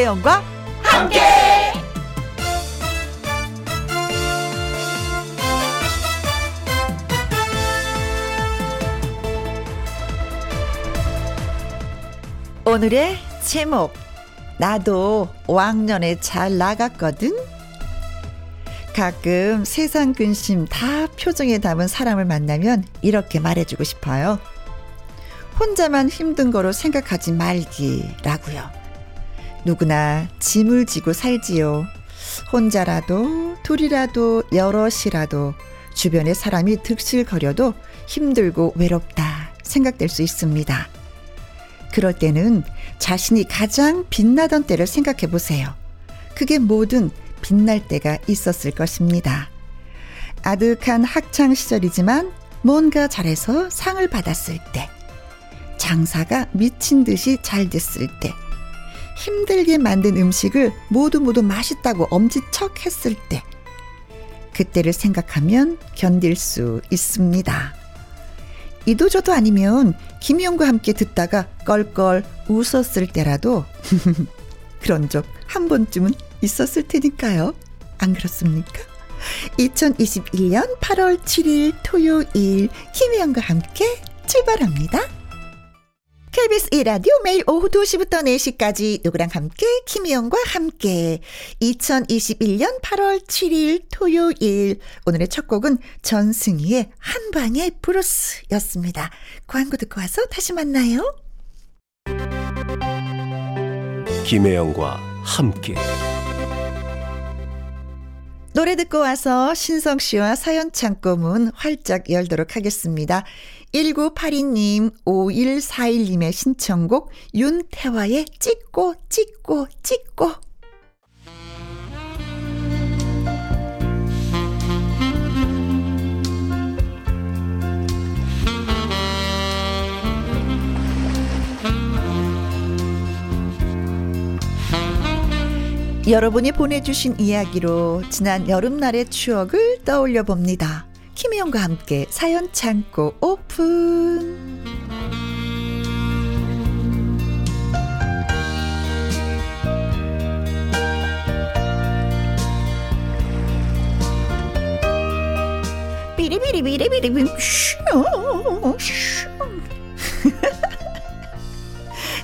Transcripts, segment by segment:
김혜영과 함께. 오늘의 제목 나도 5학년에 잘 나갔거든. 가끔 세상 근심 다 표정에 담은 사람을 만나면 이렇게 말해주고 싶어요. 혼자만 힘든 거로 생각하지 말기라고요. 누구나 짐을 지고 살지요. 혼자라도 둘이라도 여럿이라도 주변에 사람이 득실거려도 힘들고 외롭다 생각될 수 있습니다. 그럴 때는 자신이 가장 빛나던 때를 생각해 보세요. 그게 뭐든 빛날 때가 있었을 것입니다. 아득한 학창 시절이지만 뭔가 잘해서 상을 받았을 때, 장사가 미친 듯이 잘 됐을 때, 힘들게 만든 음식을 모두 모두 맛있다고 엄지척 했을 때, 그때를 생각하면 견딜 수 있습니다. 이도저도 아니면 김희영과 함께 듣다가 껄껄 웃었을 때라도 그런 적 한 번쯤은 있었을 테니까요. 안 그렇습니까? 2021년 8월 7일 토요일 김희영과 함께 출발합니다. KBS 1라디오 매일 오후 2시부터 4시까지 누구랑 함께 김희영과 함께 2021년 8월 7일 토요일 오늘의 첫 곡은 전승희의 한방의 브루스였습니다. 광고 듣고 와서 다시 만나요. 김혜영과 함께 노래 듣고 와서 신성 씨와 사연 창고문 활짝 열도록 하겠습니다. 1982님, 5141님의 신청곡 윤태화의 찍고 찍고 찍고 여러분이 보내주신 이야기로 지난 여름날의 추억을 떠올려 봅니다. 김혜영과 함께 사연 창고 오픈. 비리비리비리비리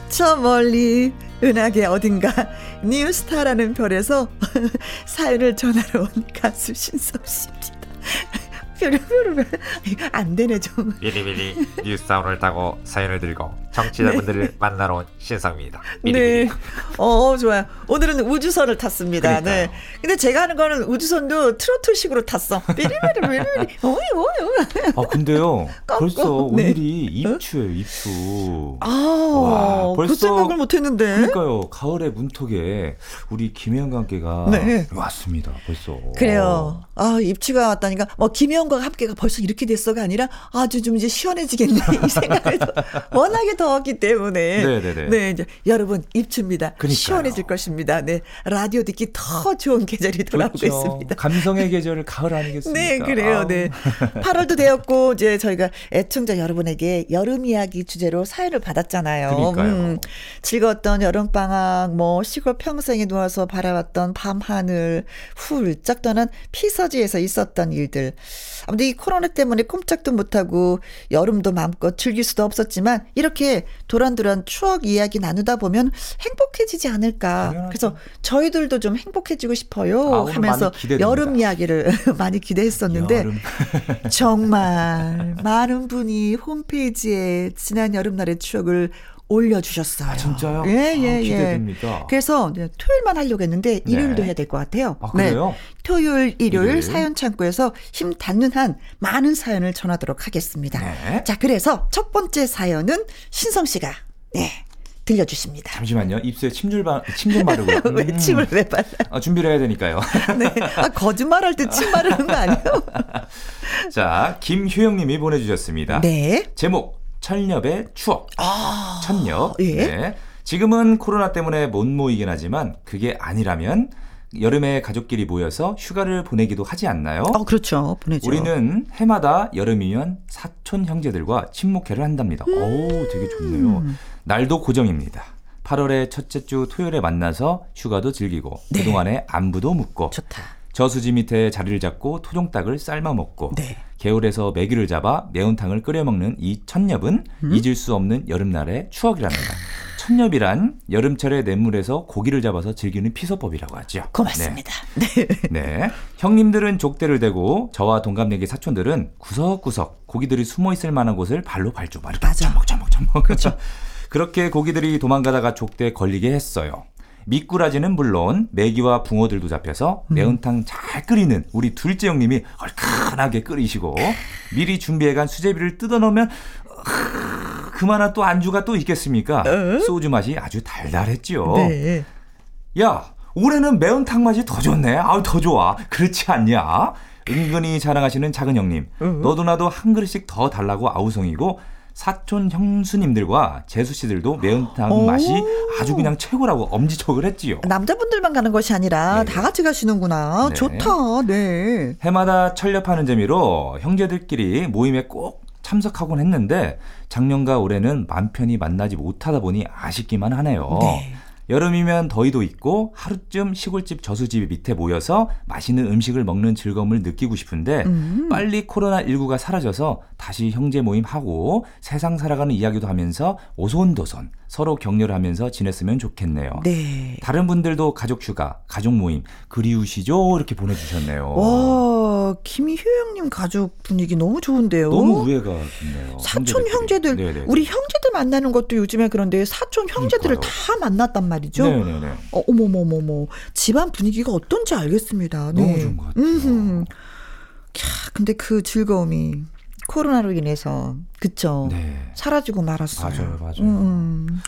저 멀리 은하계 어딘가 뉴스타라는 별에서 사연을 전하러 온 가수 신성 씨입니다. 뾰로뾰로 안 되네 좀. 미리미리 뉴스 타운을 타고 사연을 들고 정치자분들을 네. 만나러 온 신성입니다. 네. 어, 좋아요. 오늘은 우주선을 탔습니다. 그러니까요. 네. 근데 제가 하는 거는 우주선도 트로트식으로 탔어. 삐리삐리삐리. 오이 오이 아, 근데요. 벌써 네. 오늘이 입추예요, 입추. 아, 와, 벌써 그 생각을 못 했는데. 그러니까요. 가을의 문턱에 우리 김혜영과 함께가 네. 왔습니다. 벌써. 그래요. 아, 입추가 왔다니까 뭐 김혜영과 함께가 벌써 이렇게 됐어가 아니라 아주 좀 이제 시원해지겠네. 이 생각을 워낙에 더 더웠기 때문에 네네네. 네 이제 여러분 입추입니다. 그러니까요. 시원해질 것입니다. 네 라디오 듣기 더 좋은 계절이 돌아오고 그렇죠. 있습니다. 감성의 계절 가을 아니겠습니까? 네 그래요. 아우. 네 8월도 되었고 이제 저희가 애청자 여러분에게 여름 이야기 주제로 사연을 받았잖아요. 음, 즐거웠던 여름 방학 뭐 시골 평생에 누워서 바라봤던 밤 하늘 훌쩍 떠난 피서지에서 있었던 일들. 아무튼 이 코로나 때문에 꼼짝도 못하고 여름도 마음껏 즐길 수도 없었지만 이렇게 도란도란 추억 이야기 나누다 보면 행복해지지 않을까. 당연하죠. 그래서 저희들도 좀 행복해지고 싶어요 아, 하면서 여름 이야기를 많이 기대했었는데 여름. 정말 많은 분이 홈페이지에 지난 여름날의 추억을 올려주셨어요. 아, 진짜요? 예, 예, 아, 기대됩니다. 예. 그래서 토요일만 하려고 했는데 네. 일요일도 해야 될 것 같아요. 아, 그래요? 네. 토요일, 일요일, 일요일, 사연 창구에서 힘 닿는 한 많은 사연을 전하도록 하겠습니다. 네. 자, 그래서 첫 번째 사연은 신성 씨가 네. 들려주십니다. 잠시만요. 입술에 침줄 바, 침좀 바르고요. 왜 음. 침을 왜 발라? 아, 준비를 해야 되니까요. 네. 아, 거짓말할 때 침 바르는 거 아니에요? 자, 김효영 님이 보내주셨습니다. 네. 제목, 천렵의 추억. 아, 천렵. 예. 네. 지금은 코로나 때문에 못 모이긴 하지만 그게 아니라면 여름에 가족끼리 모여서 휴가를 보내기도 하지 않나요? 어, 그렇죠. 보내죠. 우리는 해마다 여름이면 사촌 형제들과 친목회를 한답니다. 음. 오, 되게 좋네요. 날도 고정입니다. 8월의 첫째 주 토요일에 만나서 휴가도 즐기고 네. 그동안에 안부도 묻고 좋다. 저수지 밑에 자리를 잡고 토종닭을 삶아 먹고 네. 개울에서 메기를 잡아 매운탕을 끓여 먹는 이 첫엽은 음? 잊을 수 없는 여름날의 추억이랍니다. 첫엽이란 여름철에 냇물에서 고기를 잡아서 즐기는 피서법이라고 하죠. 고맙습니다. 네. 네. 네. 형님들은 족대를 대고 저와 동갑내기 사촌들은 구석구석 고기들이 숨어 있을 만한 곳을 발로 밟죠. 막 이렇게 맞아. 점먹 점먹 점먹. 그렇죠. 그렇게 고기들이 도망가다가 족대에 걸리게 했어요. 미꾸라지는 물론 메기와 붕어들도 잡혀서 음. 매운탕 잘 끓이는 우리 둘째 형님이 얼큰하게 끓이시고 미리 준비해간 수제비를 뜯어놓으면 으, 그만한 또 안주가 또 있겠습니까? 소주 맛이 아주 달달했죠. 어? 네. 야, 올해는 매운탕 맛이 더 좋네. 아우, 더 좋아. 그렇지 않냐? 은근히 자랑하시는 작은 형님. 너도 나도 한 그릇씩 더 달라고 아우성이고, 사촌 형수님들과 재수 씨들도 매운탕 오. 맛이 아주 그냥 최고라고 엄지척을 했지요. 남자분들만 가는 것이 아니라 네. 다 같이 가시는구나. 네. 좋다. 네. 해마다 철렵하는 재미로 형제들끼리 모임에 꼭 참석하곤 했는데 작년과 올해는 맘 편히 만나지 못하다 보니 아쉽기만 하네요. 네. 여름이면 더위도 있고 하루쯤 시골집 저수지 밑에 모여서 맛있는 음식을 먹는 즐거움을 느끼고 싶은데 음. 빨리 코로나19가 사라져서 다시 형제 모임 하고 세상 살아가는 이야기도 하면서 오손도손 서로 격려를 하면서 지냈으면 좋겠네요. 네. 다른 분들도 가족 휴가, 가족 모임 그리우시죠? 이렇게 보내주셨네요. 와, 김효영님 가족 분위기 너무 좋은데요. 너무 우애가 있네요. 사촌 형제들끼리. 형제들, 네네. 우리 형제들 만나는 것도 요즘에 그런데 사촌 형제들을 그러니까요. 다 만났단 말이죠. 네네네. 어, 어머머머머. 집안 분위기가 어떤지 알겠습니다. 네. 너무 좋은 것 같아요. 음흠. 캬, 근데 그 즐거움이 코로나로 인해서, 그쵸. 네. 사라지고 말았어요. 맞아요, 맞아요. 음, 음.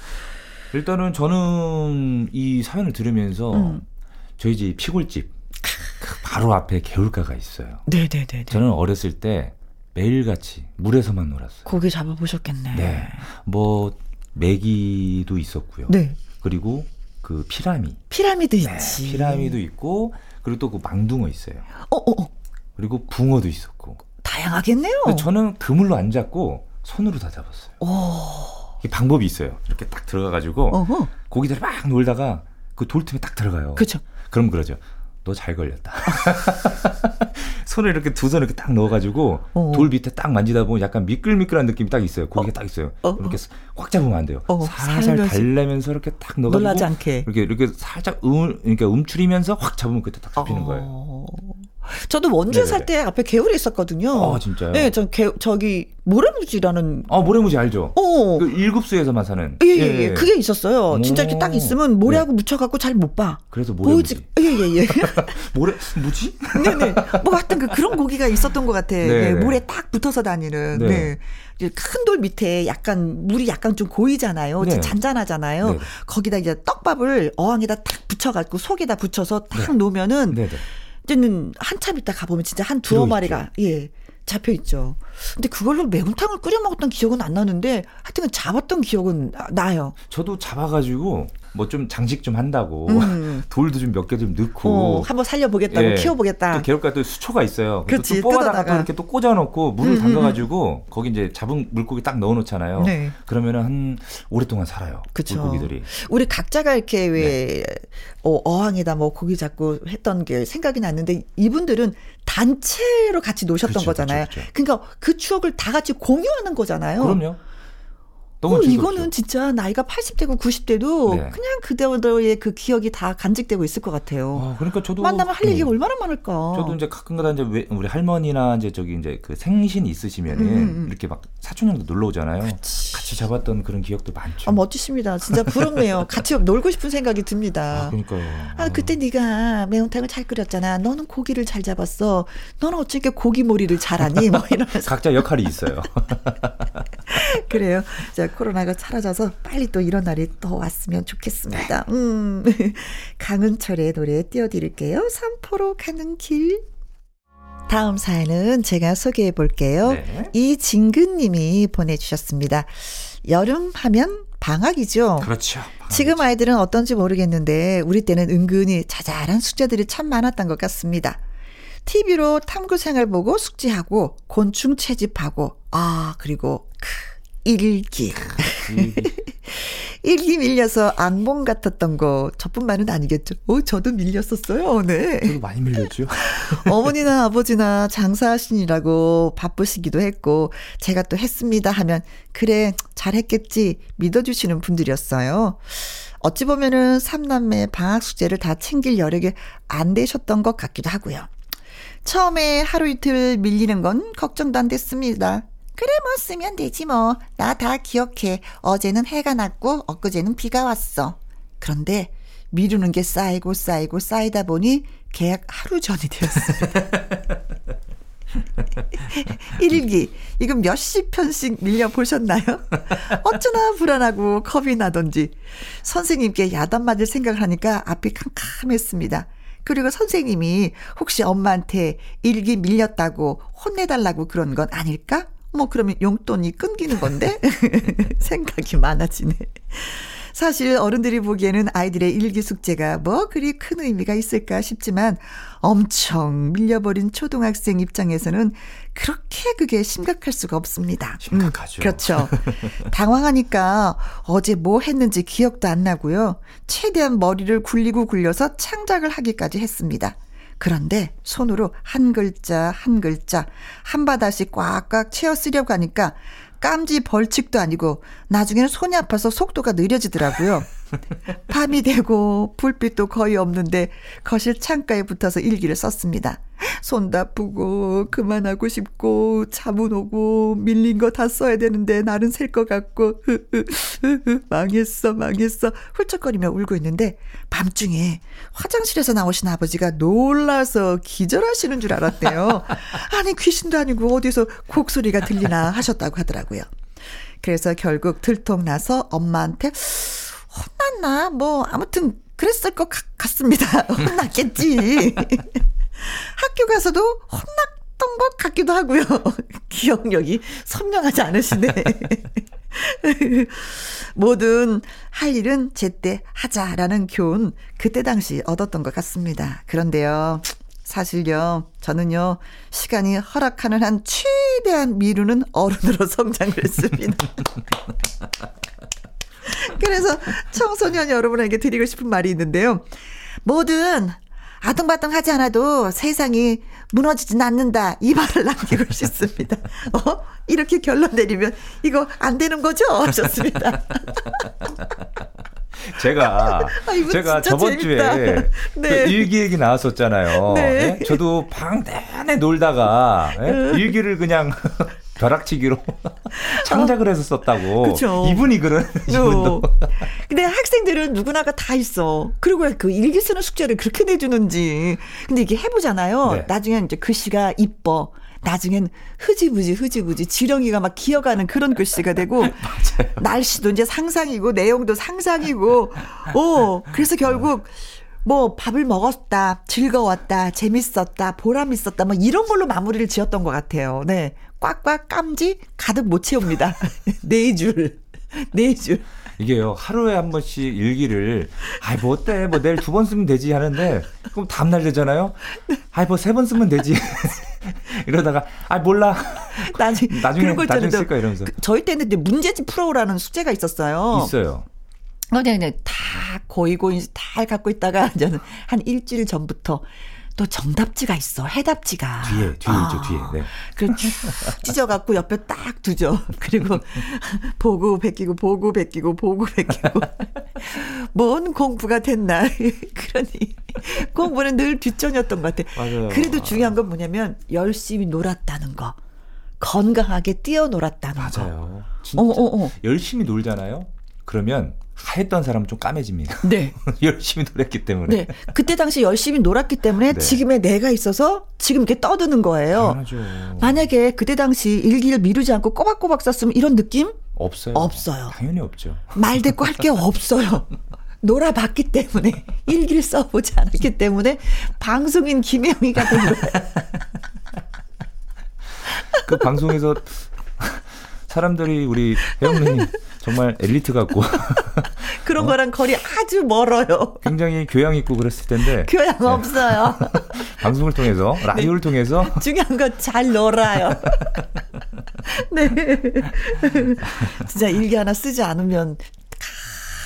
일단은 저는 이 사연을 들으면서 음. 저희 집 시골집 그 바로 앞에 개울가가 있어요. 네네네. 저는 어렸을 때 매일같이 물에서만 놀았어요. 고기 잡아보셨겠네. 네. 뭐 메기도 있었고요. 네. 그리고 그 피라미. 피라미드 네, 있지. 피라미도 있고 그리고 또 그 망둥어 있어요. 어, 어, 어. 그리고 붕어도 있었고. 다양하겠네요. 저는 그물로 안 잡고 손으로 다 잡았어요. 오. 이게 방법이 있어요. 이렇게 딱 들어가가지고 어허. 고기들이 막 놀다가 그 돌틈에 딱 들어가요. 그쵸. 그럼 그러죠. 너 잘 걸렸다. 손을 이렇게 두 손을 이렇게 딱 넣어가지고 어. 돌 밑에 딱 만지다 보면 약간 미끌미끌한 느낌이 딱 있어요. 고기가 딱 있어요. 어, 이렇게 확 잡으면 안 돼요. 어, 살살 살며시. 달래면서 이렇게 딱 넣어가지고 놀라지 않게. 이렇게 이렇게 살짝 음 그러니까 움츠리면서 확 잡으면 그때 딱 잡히는 거예요. 어. 저도 원주에. 살 때 앞에 개울이 있었거든요. 아 진짜요? 네, 저 개, 저기 모래무지라는 아 모래무지 알죠? 어. 그 일급수에서만 사는. 예, 예, 예. 그게 있었어요. 오. 진짜 이렇게 딱 있으면 모래하고 묻혀갖고 잘 못 봐. 그래서 모래무지. 보이지? 예, 예, 예. 모래 뭐지? 네네. 뭐 하여튼 그, 그런 고기가 있었던 것 같아. 네네. 네, 모래 딱 붙어서 다니는. 네. 네. 큰돌 밑에 약간 물이 약간 좀 고이잖아요. 네. 잔잔하잖아요. 네. 거기다 이제 떡밥을 어항에다 탁 붙여갖고 속에다 붙여서 탁 네. 놓으면은 이제는 한참 있다 가보면 진짜 한 두어. 마리가 예 잡혀 있죠. 근데 그걸로 매운탕을 끓여 먹었던 기억은 안 나는데 하여튼 잡았던 기억은 나- 나요. 저도 잡아가지고 뭐 좀 장식 좀 한다고 음. 돌도 좀 몇 개 좀 넣고 어, 한번 살려보겠다고 예. 키워보겠다. 또 개울가 또 수초가 있어요. 그치, 또 뽑아다가 뜯어다가. 또 이렇게 또 꽂아놓고 물을 음, 음, 담가가지고 거기 이제 잡은 물고기 딱 넣어놓잖아요. 네. 그러면은 한 오랫동안 살아요. 그쵸. 물고기들이. 우리 각자가 이렇게 왜 네. 어, 어항에다 뭐 고기 잡고 했던 게 생각이 났는데 이분들은 단체로 같이 노셨던 그쵸, 거잖아요. 그쵸, 그쵸. 러니까 그 추억을 다 같이 공유하는 거잖아요. 그럼요. 너무 어. 이거는 진짜 나이가 80대고 90대도 네. 그냥 그대로의 그 기억이 다 간직되고 있을 것 같아요. 아, 그러니까 저도 만나면 할 얘기가 음. 얼마나 많을까. 저도 이제 가끔가다 이제 왜- 우리 할머니나 이제 저기 이제 그 생신 있으시면은 음, 음, 음. 이렇게 막 사촌 형도 놀러 오잖아요. 같이 잡았던 그런 기억도 많죠. 아, 멋지십니다. 진짜 부럽네요. 같이 놀고 싶은 생각이 아, 듭니다. 그러니까요. 아, 그때 네가 매운탕을 잘 끓였잖아. 너는 고기를 잘 잡았어. 너는 어떻게 고기머리를 잘하니? 뭐 이러면서. 각자 역할이 있어요. 그래요. 자, 코로나가 사라져서 빨리 또 이런 날이 더 왔으면 좋겠습니다. 음. 강은철의 노래 띄워드릴게요. 삼포로 가는 길. 다음 사연은 제가 소개해 볼게요. 네. 이진근 님이 보내주셨습니다. 여름 하면 방학이죠. 그렇죠. 지금 아이들은 어떤지 모르겠는데 우리 때는 은근히 자잘한 숙제들이 참 많았던 것 같습니다. TV로 탐구 생활 보고 숙제하고 곤충 채집하고 아 그리고 크, 일기 일기 밀려서 악몽 같았던 거 저뿐만은 아니겠죠. 어, 저도 밀렸었어요. 네. 저도 많이 밀렸죠. 어머니나 아버지나 장사하시느라고 바쁘시기도 했고 제가 또 했습니다 하면 그래 잘했겠지 믿어주시는 분들이었어요. 어찌 보면은 삼남매 방학 숙제를 다 챙길 여력이 안 되셨던 것 같기도 하고요. 처음에 하루 이틀 밀리는 건 걱정도 안 됐습니다. 그래 뭐 쓰면 되지 뭐. 나 다 기억해. 어제는 해가 났고 엊그제는 비가 왔어. 그런데 미루는 게 쌓이고 쌓이고 쌓이다 보니 계약 하루 전이 되었어요. 일기 이거 몇십 편씩 밀려 보셨나요? 어쩌나 불안하고 겁이 나던지 선생님께 야단 맞을 생각을 하니까 앞이 캄캄했습니다. 그리고 선생님이 혹시 엄마한테 일기 밀렸다고 혼내달라고 그런 건 아닐까? 뭐 그러면 용돈이 끊기는 건데 생각이 많아지네. 사실 어른들이 보기에는 아이들의 일기 숙제가 뭐 그리 큰 의미가 있을까 싶지만 엄청 밀려버린 초등학생 입장에서는 그렇게 그게 심각할 수가 없습니다. 심각하죠. 음, 그렇죠. 당황하니까 어제 뭐 했는지 기억도 안 나고요. 최대한 머리를 굴리고 굴려서 창작을 하기까지 했습니다. 그런데 손으로 한 글자 한 글자 한 바다씩 꽉꽉 채워 쓰려고 하니까 깜지 벌칙도 아니고 나중에는 손이 아파서 속도가 느려지더라고요. 밤이 되고 불빛도 거의 없는데 거실 창가에 붙어서 일기를 썼습니다. 손 다프고 그만하고 싶고 잠은 오고 밀린 거 다 써야 되는데 나는 셀 것 같고 망했어 망했어 훌쩍거리며 울고 있는데 밤중에 화장실에서 나오신 아버지가 놀라서 기절하시는 줄 알았대요. 아니 귀신도 아니고 어디서 곡소리가 들리나 하셨다고 하더라고요. 그래서 결국 들통나서 엄마한테 혼났나? 뭐, 아무튼, 그랬을 것 같, 같습니다. 혼났겠지. 학교 가서도 혼났던 것 같기도 하고요. 기억력이 선명하지 않으시네. 뭐든 할 일은 제때 하자라는 교훈 그때 당시 얻었던 것 같습니다. 그런데요. 사실요, 저는요, 시간이 허락하는 한 최대한 미루는 어른으로 성장을 했습니다. 그래서 청소년 여러분에게 드리고 싶은 말이 있는데요. 뭐든 아등바등 하지 않아도 세상이 무너지진 않는다. 이 말을 남기고 싶습니다. 어? 이렇게 결론 내리면 이거 안 되는 거죠? 하셨습니다. 제가 아, 제가 저번 재밌다. 주에 네. 그 일기 얘기 나왔었잖아요. 네. 예? 저도 방 내내 놀다가 예? 일기를 그냥 벼락치기로 창작을 해서 썼다고. 어. 그쵸. 이분이 그런 이분도 어. 근데 학생들은 누구나가 다 있어. 그리고 그 일기 쓰는 숙제를 그렇게 내주는지. 근데 이게 해보잖아요. 네. 나중엔 이제 글씨가 이뻐. 나중엔 흐지부지 흐지부지 지렁이가 막 기어가는 그런 글씨가 되고 날씨도 이제 상상이고 내용도 상상이고 어 그래서 결국 뭐 밥을 먹었다 즐거웠다 재밌었다 보람 있었다 뭐 이런 걸로 마무리를 지었던 것 같아요. 네. 꽉꽉 깜지 가득 못 채웁니다. 네 줄 네 줄. 이게요 하루에 한 번씩 일기를 아이 뭐 어때? 뭐 내일 두 번 쓰면 되지? 하는데 그럼 다음 날 되잖아요. 아이 뭐 세 번 쓰면 되지? 이러다가 아 몰라. 나중 나중에 나중에 있잖아요. 쓸까 이러면서. 그 저희 때는 이제 문제집 풀어오라는 숙제가 있었어요. 있어요. 어, 그냥, 그냥 다 고이고 이제 다 갖고 있다가 저는 한 일주일 전부터 또 정답지가 있어 해답지가 뒤에 뒤에 있죠 뒤에. 네. 그쭉 찢어갖고 옆에 딱 두죠. 그리고 보고 베끼고 보고 베끼고 보고 베끼고 뭔 공부가 됐나 그러니 공부는 늘 뒷전이었던 것 같아. 맞아요. 그래도 중요한 건 뭐냐면 열심히 놀았다는 거, 건강하게 뛰어놀았다는 거. 맞아요. 진짜 어, 어, 어. 열심히 놀잖아요. 그러면 했던 사람은 좀 까매집니다. 네. 열심히 놀았기 때문에. 네. 그때 당시 열심히 놀았기 때문에 네. 지금의 내가 있어서 지금 이렇게 떠드는 거예요. 당연하죠. 만약에 그때 당시 일기를 미루지 않고 꼬박꼬박 썼으면 이런 느낌? 없어요. 없어요. 당연히 없죠. 말 대꾸 할 게 없어요. 놀아봤기 때문에 일기를 써보지 않았기 때문에 방송인 김혜영이가 된 거예요. 그 방송에서 사람들이 우리 혜영님 정말 엘리트 같고 그런 거랑 거리 아주 멀어요. 굉장히 교양 있고 그랬을 텐데 교양 없어요. 방송을 통해서 라디오를 통해서 중요한 건 잘 놀아요. 네. 진짜 일기 하나 쓰지 않으면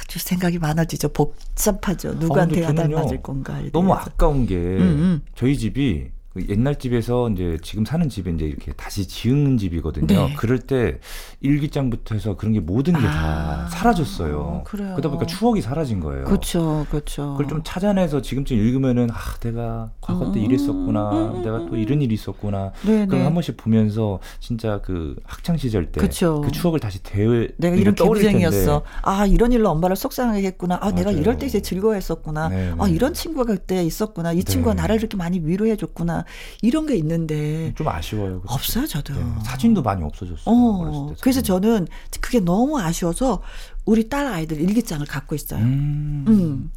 아주 생각이 많아지죠. 복잡하죠. 누구한테 아, 야단 맞을 건가. 너무 아까운 게 음. 저희 집이 그 옛날 집에서 이제 지금 사는 집에 이제 이렇게 다시 지은 집이거든요. 네. 그럴 때 일기장부터 해서 그런 게 모든 게다 아, 사라졌어요. 그래요. 그러다 보니까 추억이 사라진 거예요. 그렇죠, 그렇죠. 그걸 좀 찾아내서 지금쯤 읽으면은 아 내가 과거 때 음, 이랬었구나 음, 음, 내가 또 이런 일이 있었구나 네네. 그럼 한 번씩 보면서 진짜 그 학창 시절 때. 그 추억을 다시 대회 내가 이런. 개구쟁이였어. 아 이런 일로 엄마를 속상하게 했구나. 아 내가 맞아요. 이럴 때 이제 즐거워했었구나. 네, 아 네. 이런 친구가 그때 있었구나. 이 친구가 네. 나를 이렇게 많이 위로해줬구나. 이런 게 있는데 좀 아쉬워요. 그쵸? 없어요 저도. 네, 사진도 많이 없어졌어요. 어때 그래서. 저는 그게 너무 아쉬워서 우리 딸 아이들 일기장을 갖고 있어요. 음. 음.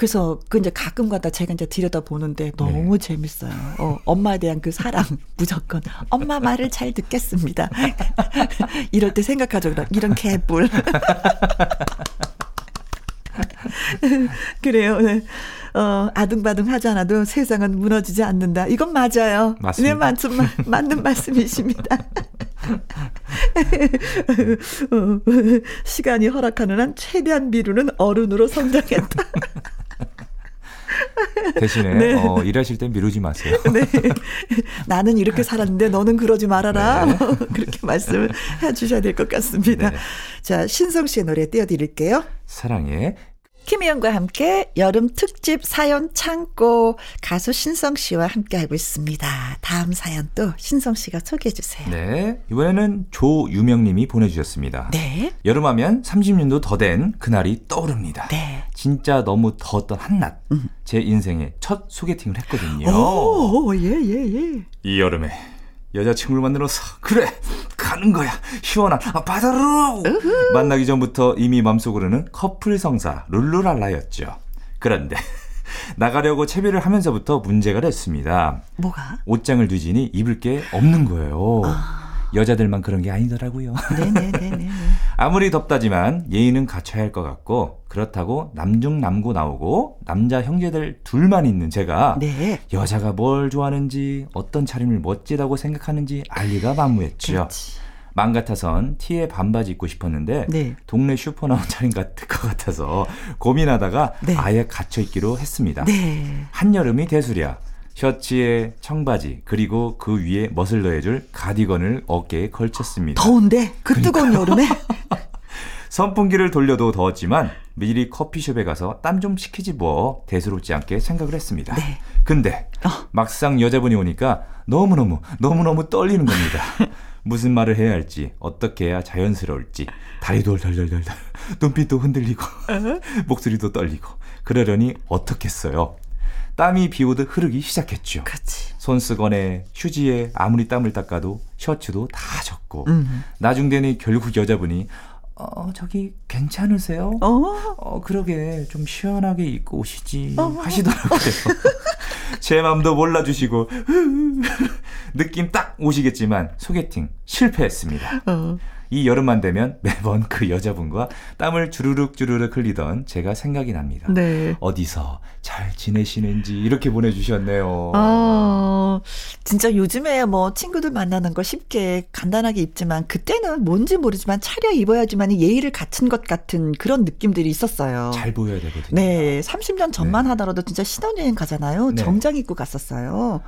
그래서 그 이제 가끔가다 제가 이제 들여다 보는데 너무 재밌어요. 어, 엄마에 대한 그 사랑 무조건 엄마 말을 잘 듣겠습니다. 이럴 때 생각하죠. 이런 개뿔. 그래요. 네. 어, 아둥바둥 하지 않아도 세상은 무너지지 않는다. 이건 맞아요. 맞습니다. 네, 맞는, 말- 맞는 말씀이십니다. 어, 시간이 허락하는 한 최대한 미루는 어른으로 성장했다. 대신에 네. 어, 일하실 땐 미루지 마세요. 네. 나는 이렇게 살았는데 너는 그러지 말아라. 네. 그렇게 말씀을 해 주셔야 될 것 같습니다. 네. 자, 신성 씨의 노래 띄워드릴게요. 사랑해. 김희영과 함께 여름 특집 사연 창고 가수 신성 씨와 함께하고 있습니다. 다음 사연 또 신성 씨가 소개해 주세요. 네. 이번에는 조유명 님이 보내주셨습니다. 네. 여름하면 30년도 더 된 그날이 떠오릅니다. 네. 진짜 너무 더웠던 한낮. 제 인생의 첫 소개팅을 했거든요. 오, 예, 예, 예. 이 여름에 여자친구를 만들어서 그래 가는 거야. 시원한 아, 바다로! 만나기 전부터 이미 맘속으로는 커플 성사 룰루랄라였죠. 그런데 나가려고 채비를 하면서부터 문제가 됐습니다. 뭐가? 옷장을 뒤지니 입을 게 없는 거예요 여자들만 그런 게 아니더라고요 네네네네. 아무리 덥다지만 예의는 갖춰야 할 것 같고 그렇다고 남중 남고 나오고 남자 형제들 둘만 있는 제가 네. 여자가 뭘 좋아하는지 어떤 차림을 멋지다고 생각하는지 알리가 만무했죠. 그렇지. 맘 같아선 티에 반바지 입고 싶었는데 네. 동네 슈퍼 나온 차림 같을 것 같아서 고민하다가 네. 아예 갇혀 있기로 했습니다. 네. 한여름이 대수랴 셔츠에 청바지 그리고 그 위에 멋을 더해줄 가디건을 어깨에 걸쳤습니다. 더운데 그 뜨거운 여름에 선풍기를 돌려도 더웠지만 미리 커피숍에 가서 땀 좀 식히지 뭐 대수롭지 않게 생각을 했습니다. 네. 근데 어. 막상 여자분이 오니까 너무너무 너무너무 떨리는 겁니다. 무슨 말을 해야 할지 어떻게 해야 자연스러울지 다리도 덜덜덜덜 눈빛도 흔들리고 목소리도 떨리고 그러려니 어떻겠어요. 땀이 비오듯 흐르기 시작했죠. 그렇지. 손수건에 휴지에 아무리 땀을 닦아도 셔츠도 다 젖고 음. 나중 되니 결국 여자분이 어 저기 괜찮으세요? 어? 어 그러게 좀 시원하게 입고 오시지 하시더라고요. 제 맘도 몰라주시고 느낌 딱 오시겠지만 소개팅 실패했습니다. 어. 이 여름만 되면 매번 그 여자분과 땀을 주르륵 주르륵 흘리던 제가 생각이 납니다. 네. 어디서 잘 지내시는지 이렇게 보내주셨네요. 아, 진짜 요즘에 뭐 친구들 만나는 거 쉽게 간단하게 입지만 그때는 뭔지 모르지만 차려 입어야지만 예의를 갖춘 것 같은 그런 느낌들이 있었어요. 잘 보여야 되거든요. 네, 30년 전만 네. 하더라도 진짜 신혼여행 가잖아요. 네. 정장 입고 갔었어요.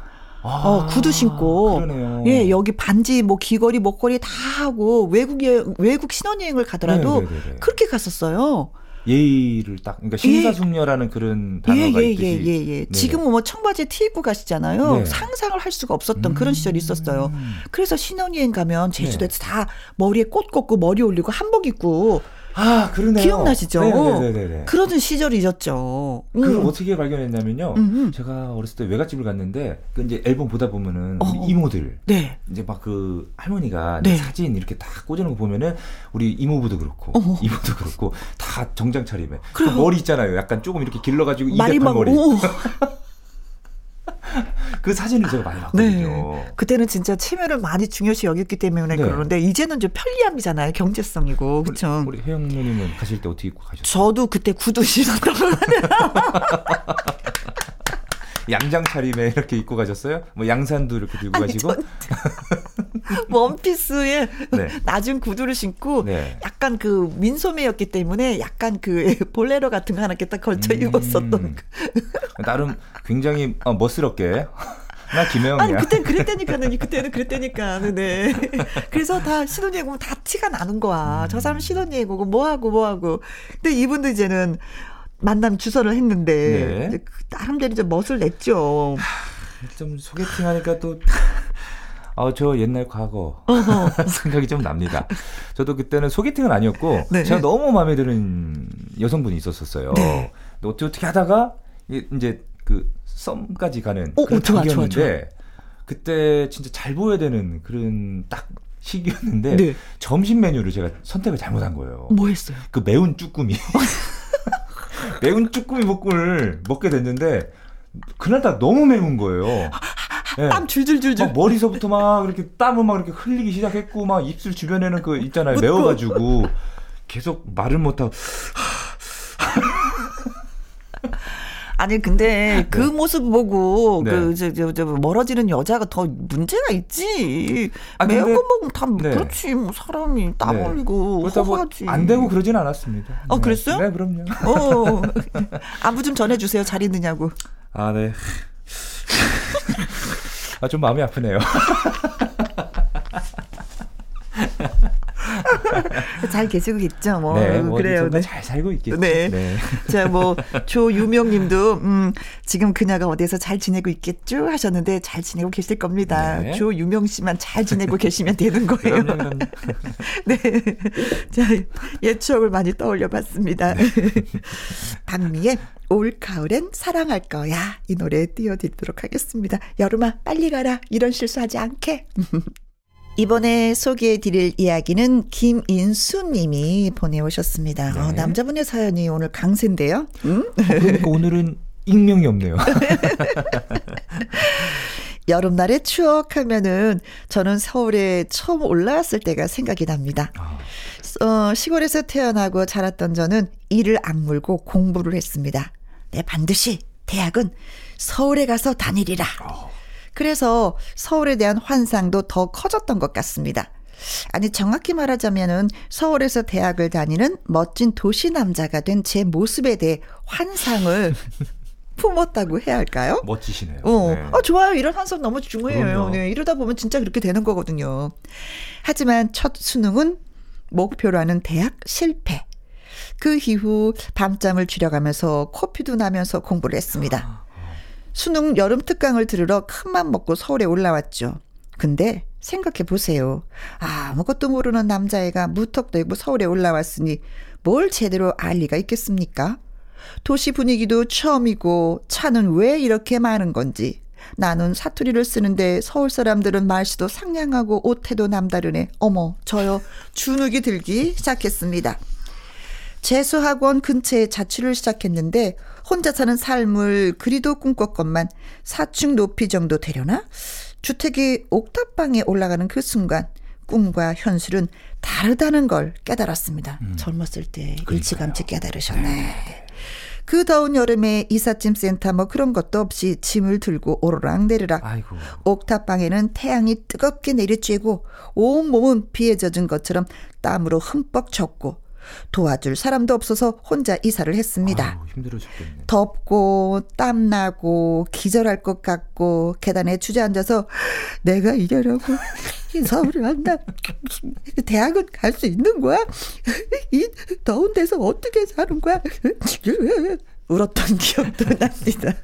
아, 어, 구두 신고. 그러네요. 예, 여기 반지, 뭐 귀걸이, 목걸이 다 하고 외국에 외국 신혼여행을 가더라도 네, 네, 네, 네. 그렇게 갔었어요. 예의를 딱 그러니까 심사숙녀라는 그런 단어가 예, 예, 있듯이 예, 예, 예. 네. 지금은 뭐 청바지에 티 입고 가시잖아요. 네. 상상을 할 수가 없었던 그런 시절이 있었어요. 음. 그래서 신혼여행 가면 제주도에서 네. 다 머리에 꽃 꽂고 머리 올리고 한복 입고 아 그러네요. 기억나시죠? 네네네. 그러던 시절이었죠. 음. 그걸 어떻게 발견했냐면요. 음, 음. 제가 어렸을 때 외갓집을 갔는데 그 이제 앨범 보다 보면은 어. 이모들 네. 이제 막 그 할머니가 네. 사진 이렇게 다 꽂아놓은 거 보면은 우리 이모부도 그렇고 어허. 이모도 그렇고 다 정장 차림에 그. 머리 있잖아요. 약간 조금 이렇게 길러가지고 막 머리. 오. 그 사진을 제가 많이 네. 봤거든요. 그때는 진짜 체면을 많이 중요시 여겼기 때문에 네. 그러는데 이제는 좀 편리함이잖아요. 경제성이고. 그렇죠. 우리 혜영 누님은 가실 때 어떻게 입고 가셨어요? 저도 그때 구두 신었던 거 양장 차림에 이렇게 입고 가셨어요? 뭐 양산도 이렇게 들고 아니, 가시고? 전 원피스에 네. 낮은 구두를 신고 네. 약간 그 민소매였기 때문에 약간 그 볼레로 같은 거 하나 딱 걸쳐 음. 입었었던 그. 나름 굉장히 어, 멋스럽게. 나 김혜영이야. 아니 그땐 그랬다니까는 그때는 그랬다니까 네 그래서 다 신혼여행 오면 다 티가 나는 거야 저 사람 신혼여행 오고 뭐 하고 뭐 하고 근데 이분도 이제는 만남 주선을 했는데 네. 그 나름대로 이제 멋을 냈죠 좀 소개팅 하니까 또, 어, 저 옛날 과거 생각이 좀 납니다. 저도 그때는 소개팅은 아니었고, 네. 제가 너무 마음에 드는 여성분이 있었었어요. 네. 어떻게, 어떻게 하다가, 이- 이제 그 썸까지 가는 오, 그런 오, 좋아, 좋아, 단계였는데, 그때 진짜 잘 보여야 되는 그런 딱 시기였는데, 네. 점심 메뉴를 제가 선택을 잘못한 거예요. 뭐 했어요 그 매운 쭈꾸미. 매운 쭈꾸미 볶음을 먹게 됐는데 그날따라 너무 매운 거예요. 예. 땀 줄줄줄줄 막 머리서부터 막 이렇게 땀을 막 이렇게 흘리기 시작했고 막 입술 주변에는 그 있잖아요 묻고. 매워가지고 계속 말을 못하고 아니 근데 그 모습 보고 네. 그저 저, 저 멀어지는 여자가 더 문제가 있지 아, 매운 거 먹으면 다 네. 그렇지 뭐 사람이 땀 네. 흘리고 그렇다고 허하지 안 되고 그러진 않았습니다. 어, 네. 그랬어요? 네 그럼요. 어 안부 좀 전해주세요 잘 있느냐고 아 네. 아 좀 마음이 아프네요. 잘 계시고 있죠 뭐 네, 뭐 그래요 네. 잘 살고 있겠죠. 네. 자, 뭐, 조유명님도, 음, 지금 그녀가 어디서 잘 지내고 있겠죠? 하셨는데, 잘 지내고 계실 겁니다. 네. 조유명 씨만 잘 지내고 계시면 되는 거예요. 네. 자, 옛 추억을 많이 떠올려 봤습니다. 박미의 올 가을엔 사랑할 거야. 이 노래 띄워드리도록 하겠습니다. 여름아, 빨리 가라. 이런 실수하지 않게. 이번에 소개해 드릴 이야기는 김인수 님이 보내오셨습니다. 어, 네. 남자분의 사연이 오늘 강세인데요. 음? 그러니까 오늘은 익명이 없네요. 여름날의 추억 하면은 저는 서울에 처음 올라왔을 때가 생각이 납니다. 어, 시골에서 태어나고 자랐던 저는 이를 악물고 공부를 했습니다. 네, 반드시 대학은 서울에 가서 다니리라. 그래서 서울에 대한 환상도 더 커졌던 것 같습니다. 아니, 정확히 말하자면은 서울에서 대학을 다니는 멋진 도시 남자가 된 제 모습에 대해 환상을 품었다고 해야 할까요? 멋지시네요. 어, 네. 어, 좋아요. 이런 환상 너무 중요해요. 네, 이러다 보면 진짜 그렇게 되는 거거든요. 하지만 첫 수능은 목표라는 대학 실패. 그 이후 밤잠을 줄여가면서 코피도 나면서 공부를 했습니다. 수능 여름 특강을 들으러 큰맘 먹고 서울에 올라왔죠. 근데 생각해 보세요. 아무것도 모르는 남자애가 무턱 대고 서울에 올라왔으니 뭘 제대로 알 리가 있겠습니까? 도시 분위기도 처음이고 차는 왜 이렇게 많은 건지. 나는 사투리를 쓰는데 서울 사람들은 말씨도 상냥하고 옷태도 남다르네. 어머, 저요. 주눅이 들기 시작했습니다. 재수학원 근처에 자취를 시작했는데 혼자 사는 삶을 그리도 꿈꿨건만 4층 높이 정도 되려나? 주택이 옥탑방에 올라가는 그 순간 꿈과 현실은 다르다는 걸 깨달았습니다. 젊었을 때 일찌감치 깨달으셨네. 그 더운 여름에 이삿짐 센터 뭐 그런 것도 없이 짐을 들고 오르락 내리락 아이고. 옥탑방에는 태양이 뜨겁게 내리쬐고 온 몸은 비에 젖은 것처럼 땀으로 흠뻑 젖고 도와줄 사람도 없어서 혼자 이사를 했습니다. 아유, 힘들어 죽겠네. 덥고 땀나고 기절할 것 같고 계단에 주저앉아서 내가 이러려고 이 서울에 왔나 대학은 갈 수 있는 거야 이 더운 데서 어떻게 사는 거야 울었던 기억도 납니다.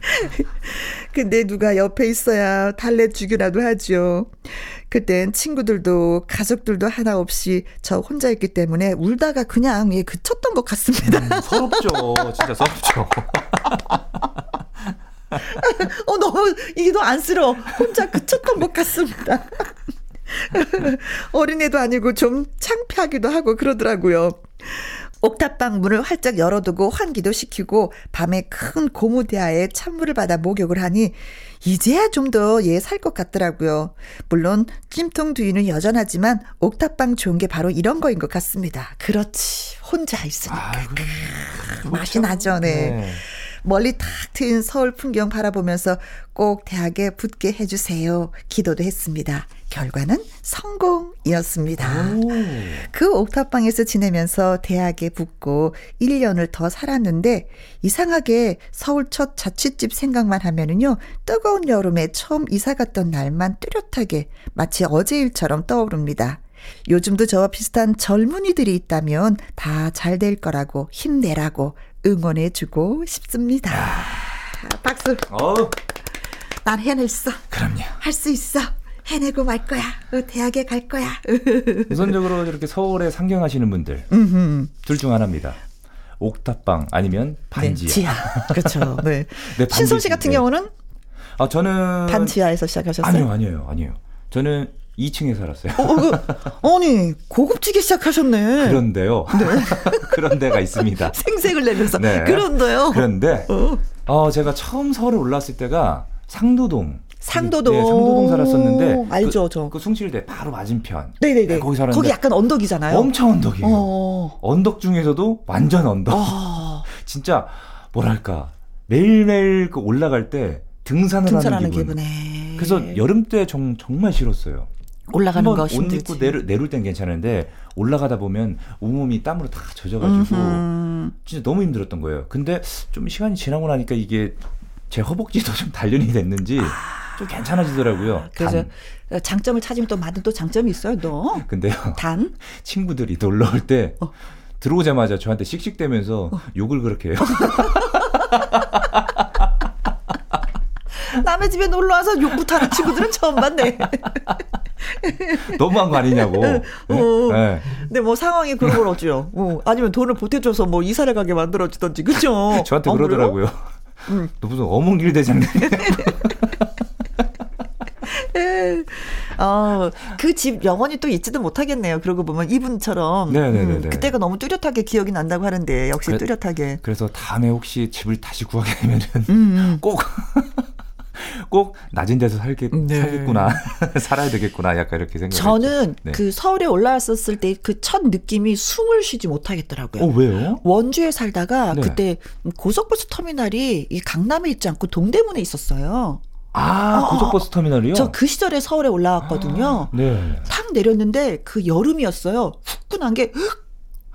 근데 누가 옆에 있어야 달래 주기라도 하죠. 그땐 친구들도 가족들도 하나 없이 저 혼자였기 때문에 울다가 그냥 예, 그쳤던 것 같습니다. 음, 서럽죠. 진짜 서럽죠. 어, 너무, 이게 너무 안쓰러워. 혼자 그쳤던 것 같습니다. 어린애도 아니고 좀 창피하기도 하고 그러더라고요. 옥탑방 문을 활짝 열어두고 환기도 시키고 밤에 큰 고무대야에 찬물을 받아 목욕을 하니 이제야 좀 더 얘 살 것 같더라고요. 물론 찜통 두유는 여전하지만 옥탑방 좋은 게 바로 이런 거인 것 같습니다. 그렇지. 혼자 있으니까. 아, 맛이 나죠, 네. 멀리 탁 트인 서울 풍경 바라보면서 꼭 대학에 붙게 해주세요. 기도도 했습니다. 결과는 성공이었습니다. 오. 그 옥탑방에서 지내면서 대학에 붙고 1년을 더 살았는데 이상하게 서울 첫 자취집 생각만 하면은요 뜨거운 여름에 처음 이사 갔던 날만 뚜렷하게 마치 어제 일처럼 떠오릅니다. 요즘도 저와 비슷한 젊은이들이 있다면 다 잘 될 거라고 힘내라고 응원해주고 싶습니다. 박수. 어우, 난 해냈어. 그럼요. 할 수 있어. 해내고 말 거야. 어, 대학에 갈 거야. 우선적으로 이렇게 서울에 상경하시는 분들 둘 중 하나입니다. 옥탑방 아니면 반지하. 네. 그렇죠. 네. 네, 신성 씨 같은 네. 경우는 아 저는 반지하에서 시작하셨어요? 아니요, 아니에요, 아니에요. 저는 2층에 살았어요. 어, 그, 아니, 고급지게 시작하셨네. 그런데요. 그런 데가 있습니다. 생색을 내면서. 네. 그런데요. 그런데 어. 어, 제가 처음 서울에 올랐을 때가 상도동. 상도동. 네, 상도동 살았었는데 오, 알죠, 그, 저. 그 숭실대 바로 맞은편. 네네네. 네, 거기 살았는데 거기 약간 언덕이잖아요. 엄청 언덕이에요. 어. 언덕 중에서도 완전 언덕. 아, 진짜 뭐랄까 매일매일 그 올라갈 때 등산을 하는 기분. 기분에. 그래서 여름 때 정, 정말 싫었어요. 올라가는 거옷 힘들지. 입고 내려, 내릴 땐 괜찮은데 올라가다 보면 온몸이 땀으로 다 젖어가지고 음흠. 진짜 너무 힘들었던 거예요. 근데 좀 시간이 지나고 나니까 이게 제 허벅지도 좀 단련이 됐는지 좀 괜찮아지더라고요. 그래서 단. 장점을 찾으면 또 많은 또 장점이 있어요, 너. 근데요 단. 친구들이 놀러 올때 어. 들어오자마자 저한테 씩씩대면서 욕을 그렇게 해요. 남의 집에 놀러 와서 욕부터 하는 친구들은 처음 봤네. 너무한 거 아니냐고. 네? 어. 네. 근데 뭐 상황이 그런 걸 어쩌요. 어, 아니면 돈을 보태줘서 뭐 이사를 가게 만들어주던지, 그죠? 저한테 어? 그러더라고요. 음. 너 무슨 어몽길 대장님. 어, 그 집 영원히 또 잊지도 못하겠네요. 그러고 보면 이분처럼. 네네네네. 음, 그때가 너무 뚜렷하게 기억이 난다고 하는데, 역시 그래- 뚜렷하게. 그래서 다음에 혹시 집을 다시 구하게 되면은 음, 꼭, 꼭 낮은 데서 살겠, 네. 살겠구나. 살아야 되겠구나. 약간 이렇게 생각했죠. 저는 네. 그 서울에 올라왔었을 때 그 첫 느낌이 숨을 쉬지 못하겠더라고요. 어, 왜요? 원주에 살다가 네. 그때 고속버스 터미널이 이 강남에 있지 않고 동대문에 있었어요. 아, 어, 고속버스 터미널이요? 저 그 시절에 서울에 올라왔거든요. 네. 탁 내렸는데 그 여름이었어요. 후끈한 게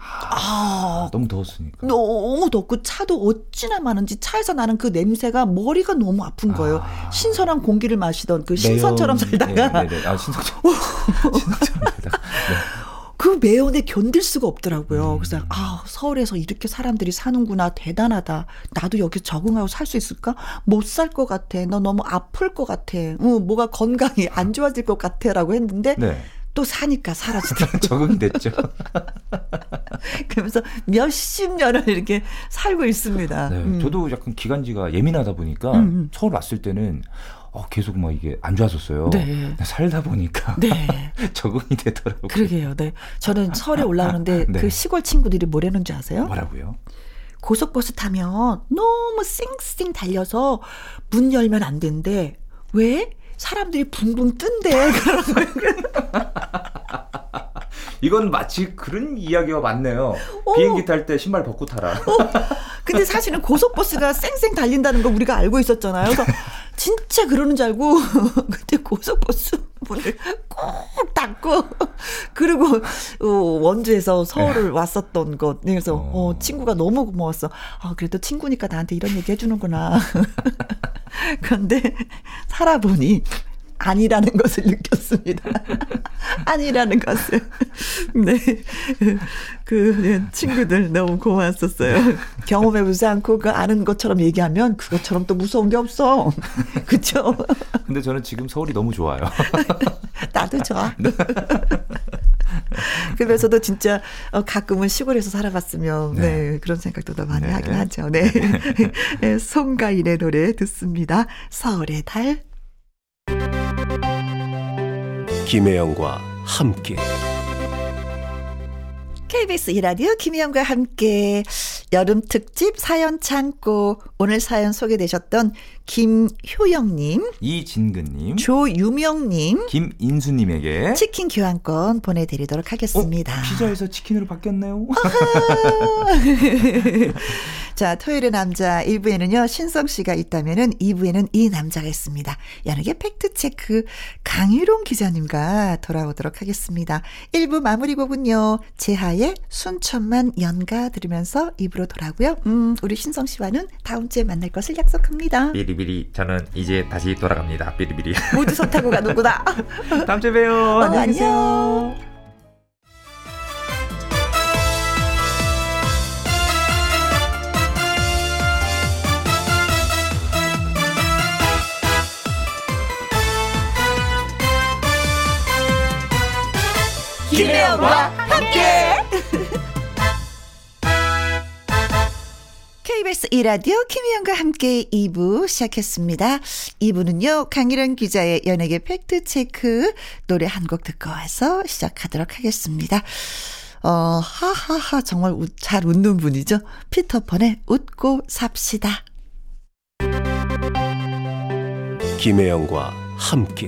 아, 너무 더웠으니까. 너무 덥고 차도 어찌나 많은지 차에서 나는 그 냄새가 머리가 너무 아픈 거예요. 아. 신선한 공기를 마시던 그 신선처럼 살다가 네, 네, 네. 아, 신선처럼. 신선처럼 살다가. 네. 그 매연에 견딜 수가 없더라고요. 음. 그래서 아 서울에서 이렇게 사람들이 사는구나 대단하다. 나도 여기 적응하고 살 수 있을까? 못 살 것 같아. 너 너무 아플 것 같아. 응, 뭐가 건강이 안 좋아질 것 같아라고 했는데 네. 또 사니까 사라지더라고. 적응이 됐죠. 그러면서 몇십 년을 이렇게 살고 있습니다. 네. 음. 저도 약간 기관지가 예민하다 보니까 음, 음. 서울 왔을 때는 어, 계속 막 이게 안 좋았었어요. 네. 살다 보니까 네. 적응이 되더라고요. 그러게요. 네. 저는 서울에 올라오는데 네. 그 시골 친구들이 뭐라는 줄 아세요? 뭐라고요? 고속버스 타면 너무 쌩쌩 달려서 문 열면 안 된대. 왜? 사람들이 붕붕 뜬대. 그러는 거예요. 이건 마치 그런 이야기가 많네요. 비행기 탈 때 신발 벗고 타라. 근데 사실은 고속버스가 쌩쌩 달린다는 거 우리가 알고 있었잖아요. 그래서 진짜 그러는 줄 알고 그때 고속버스 문을 꼭 닫고 그리고 어, 원주에서 서울을 왔었던 것. 그래서 어, 어. 친구가 너무 고마웠어. 아 그래도 친구니까 나한테 이런 얘기 해주는구나. 그런데 살아보니 아니라는 것을 느꼈습니다. 아니라는 것을. 네. 그 네, 친구들 너무 고마웠었어요. 경험해보지 않고 그 아는 것처럼 얘기하면 그것처럼 또 무서운 게 없어. 그쵸? 근데 저는 지금 서울이 너무 좋아요. 나도 좋아. 그러면서도 진짜 어, 가끔은 시골에서 살아봤으면 네. 네. 그런 생각도 더 많이 네. 하긴 하죠. 네. 네, 송가인의 노래 듣습니다. 서울의 달. 김혜영과 함께. KBS 이라디오 김희영과 함께 여름 특집 사연 창고. 오늘 사연 소개되셨던 김효영님, 이진근님, 조유명님, 김인수님에게 치킨 교환권 보내드리도록 하겠습니다. 어, 피자에서 치킨으로 바뀌었네요. 자, 토요일의 남자 1부에는요, 신성 씨가 있다면은 2부에는 이 남자가 있습니다. 연예계 팩트체크 강유롱 기자님과 돌아오도록 하겠습니다. 1부 마무리 곡은요, 제하의 순천만 연가 들으면서 2부로 돌아오고요. 음, 우리 신성 씨와는 다음 주에 만날 것을 약속합니다. 비리비리 저는 이제 다시 돌아갑니다. 비리비리. 모두 손 타고 가는구나. 다음 주에 봬요. 어, 안녕. 김혜영과 KBS 이라디오 김희영과 함께 2부 시작했습니다. 2부는요, 강일원 기자의 연예계 팩트체크 노래 한 곡 듣고 와서 시작하도록 하겠습니다. 어, 하하하, 정말 웃, 잘 웃는 분이죠. 피터펀의 웃고 삽시다. 김혜영과 함께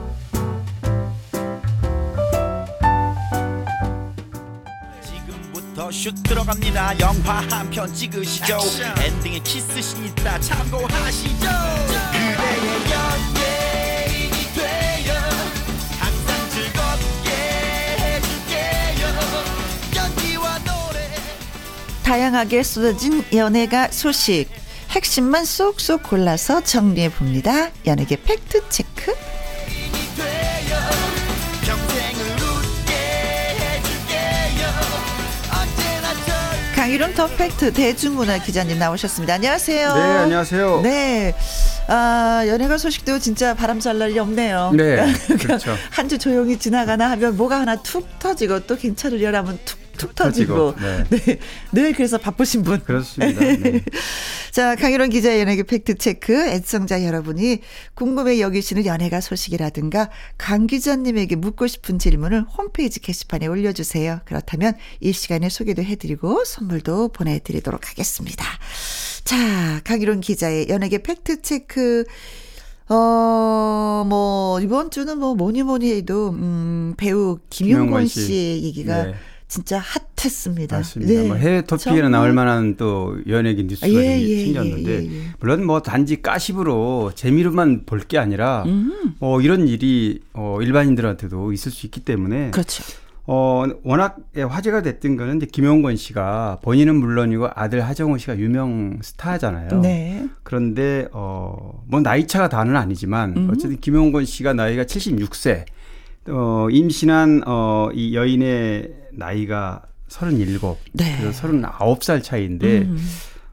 지금부터 슛 들어갑니다. 영화 한 편 찍으시죠. 엔딩에 키스신 있다. 참고하시죠. 그대의 연예인이 되어 항상 즐겁게 해줄게요. 연기와 노래. 다양하게 쏟아진 연예가 소식. 핵심만 쏙쏙 골라서 정리해 봅니다. 연예계 팩트 체크. 절 강일원 더 팩트 대중문화 기자님 나오셨습니다. 안녕하세요. 네, 안녕하세요. 네. 아, 연예가 소식도 진짜 바람 잘 날이 없네요. 네, 그렇죠. 한 주 조용히 지나가나 하면 뭐가 하나 툭 터지고 또 괜찮으려면 툭 툭 터지고. 네. 네. 늘 그래서 바쁘신 분. 그렇습니다. 네. 자, 강일원 기자 연예계 팩트 체크 애청자 여러분이 궁금해 여기시는 연예가 소식이라든가 강 기자님에게 묻고 싶은 질문을 홈페이지 게시판에 올려주세요. 그렇다면 이 시간에 소개도 해드리고 선물도 보내드리도록 하겠습니다. 자, 강일원 기자의 연예계 팩트 체크 어, 뭐, 이번 주는 뭐, 뭐니 뭐니 해도, 음, 배우 김용권. 씨의 얘기가 네. 진짜 핫했습니다. 맞습니다. 네. 뭐 해외 토픽에나 정말. 나올 만한 또 연예계 뉴스가 예, 예, 생겼는데 예, 예, 예. 물론 뭐 단지 가십으로 재미로만 볼 게 아니라 음. 어 이런 일이 어 일반인들한테도 있을 수 있기 때문에 그렇죠. 어 워낙 예, 화제가 됐던 거는 이제 김용건 씨가 본인은 물론이고 아들 하정우 씨가 유명 스타잖아요. 네. 그런데 어 뭐 나이 차가 다는 아니지만 음. 어쨌든 김용건 씨가 나이가 76세. 어 임신한 어 이 여인의 나이가 37. 네. 그래서 39살 차이인데 음.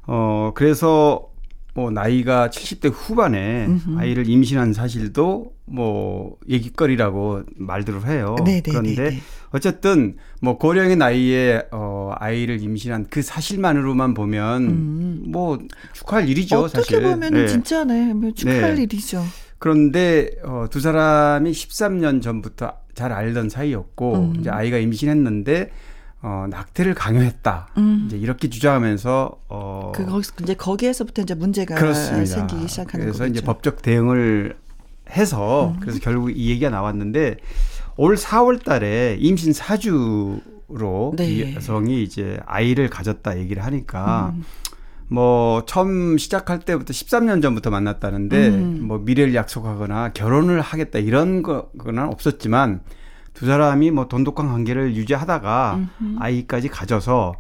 어 그래서 뭐 나이가 70대 후반에 아이를 임신한 사실도 뭐 얘기거리라고 말들을 해요. 네네네네. 그런데 어쨌든 뭐 고령의 나이에 어 아이를 임신한 그 사실만으로만 보면 뭐 축하할 일이죠, 음. 어떻게 사실. 보면 네. 은 진짜네. 뭐 축하할 네. 일이죠. 그런데 어, 두 사람이 13년 전부터 잘 알던 사이였고 음. 이제 아이가 임신했는데 어, 낙태를 강요했다. 음. 이제 이렇게 주장하면서 어, 그 거기 이제 거기에서부터 이제 문제가 그렇습니다. 생기기 시작하는 그래서 거죠. 이제 법적 대응을 해서 음. 그래서 결국 이 얘기가 나왔는데 올 4월 달에 임신 4주로 네. 이 여성이 이제 아이를 가졌다 얘기를 하니까 음. 뭐 처음 시작할 때부터 13년 전부터 만났다는데 음. 뭐 미래를 약속하거나 결혼을 하겠다 이런 거는 없었지만 두 사람이 뭐 돈독한 관계를 유지하다가 아이까지 가져서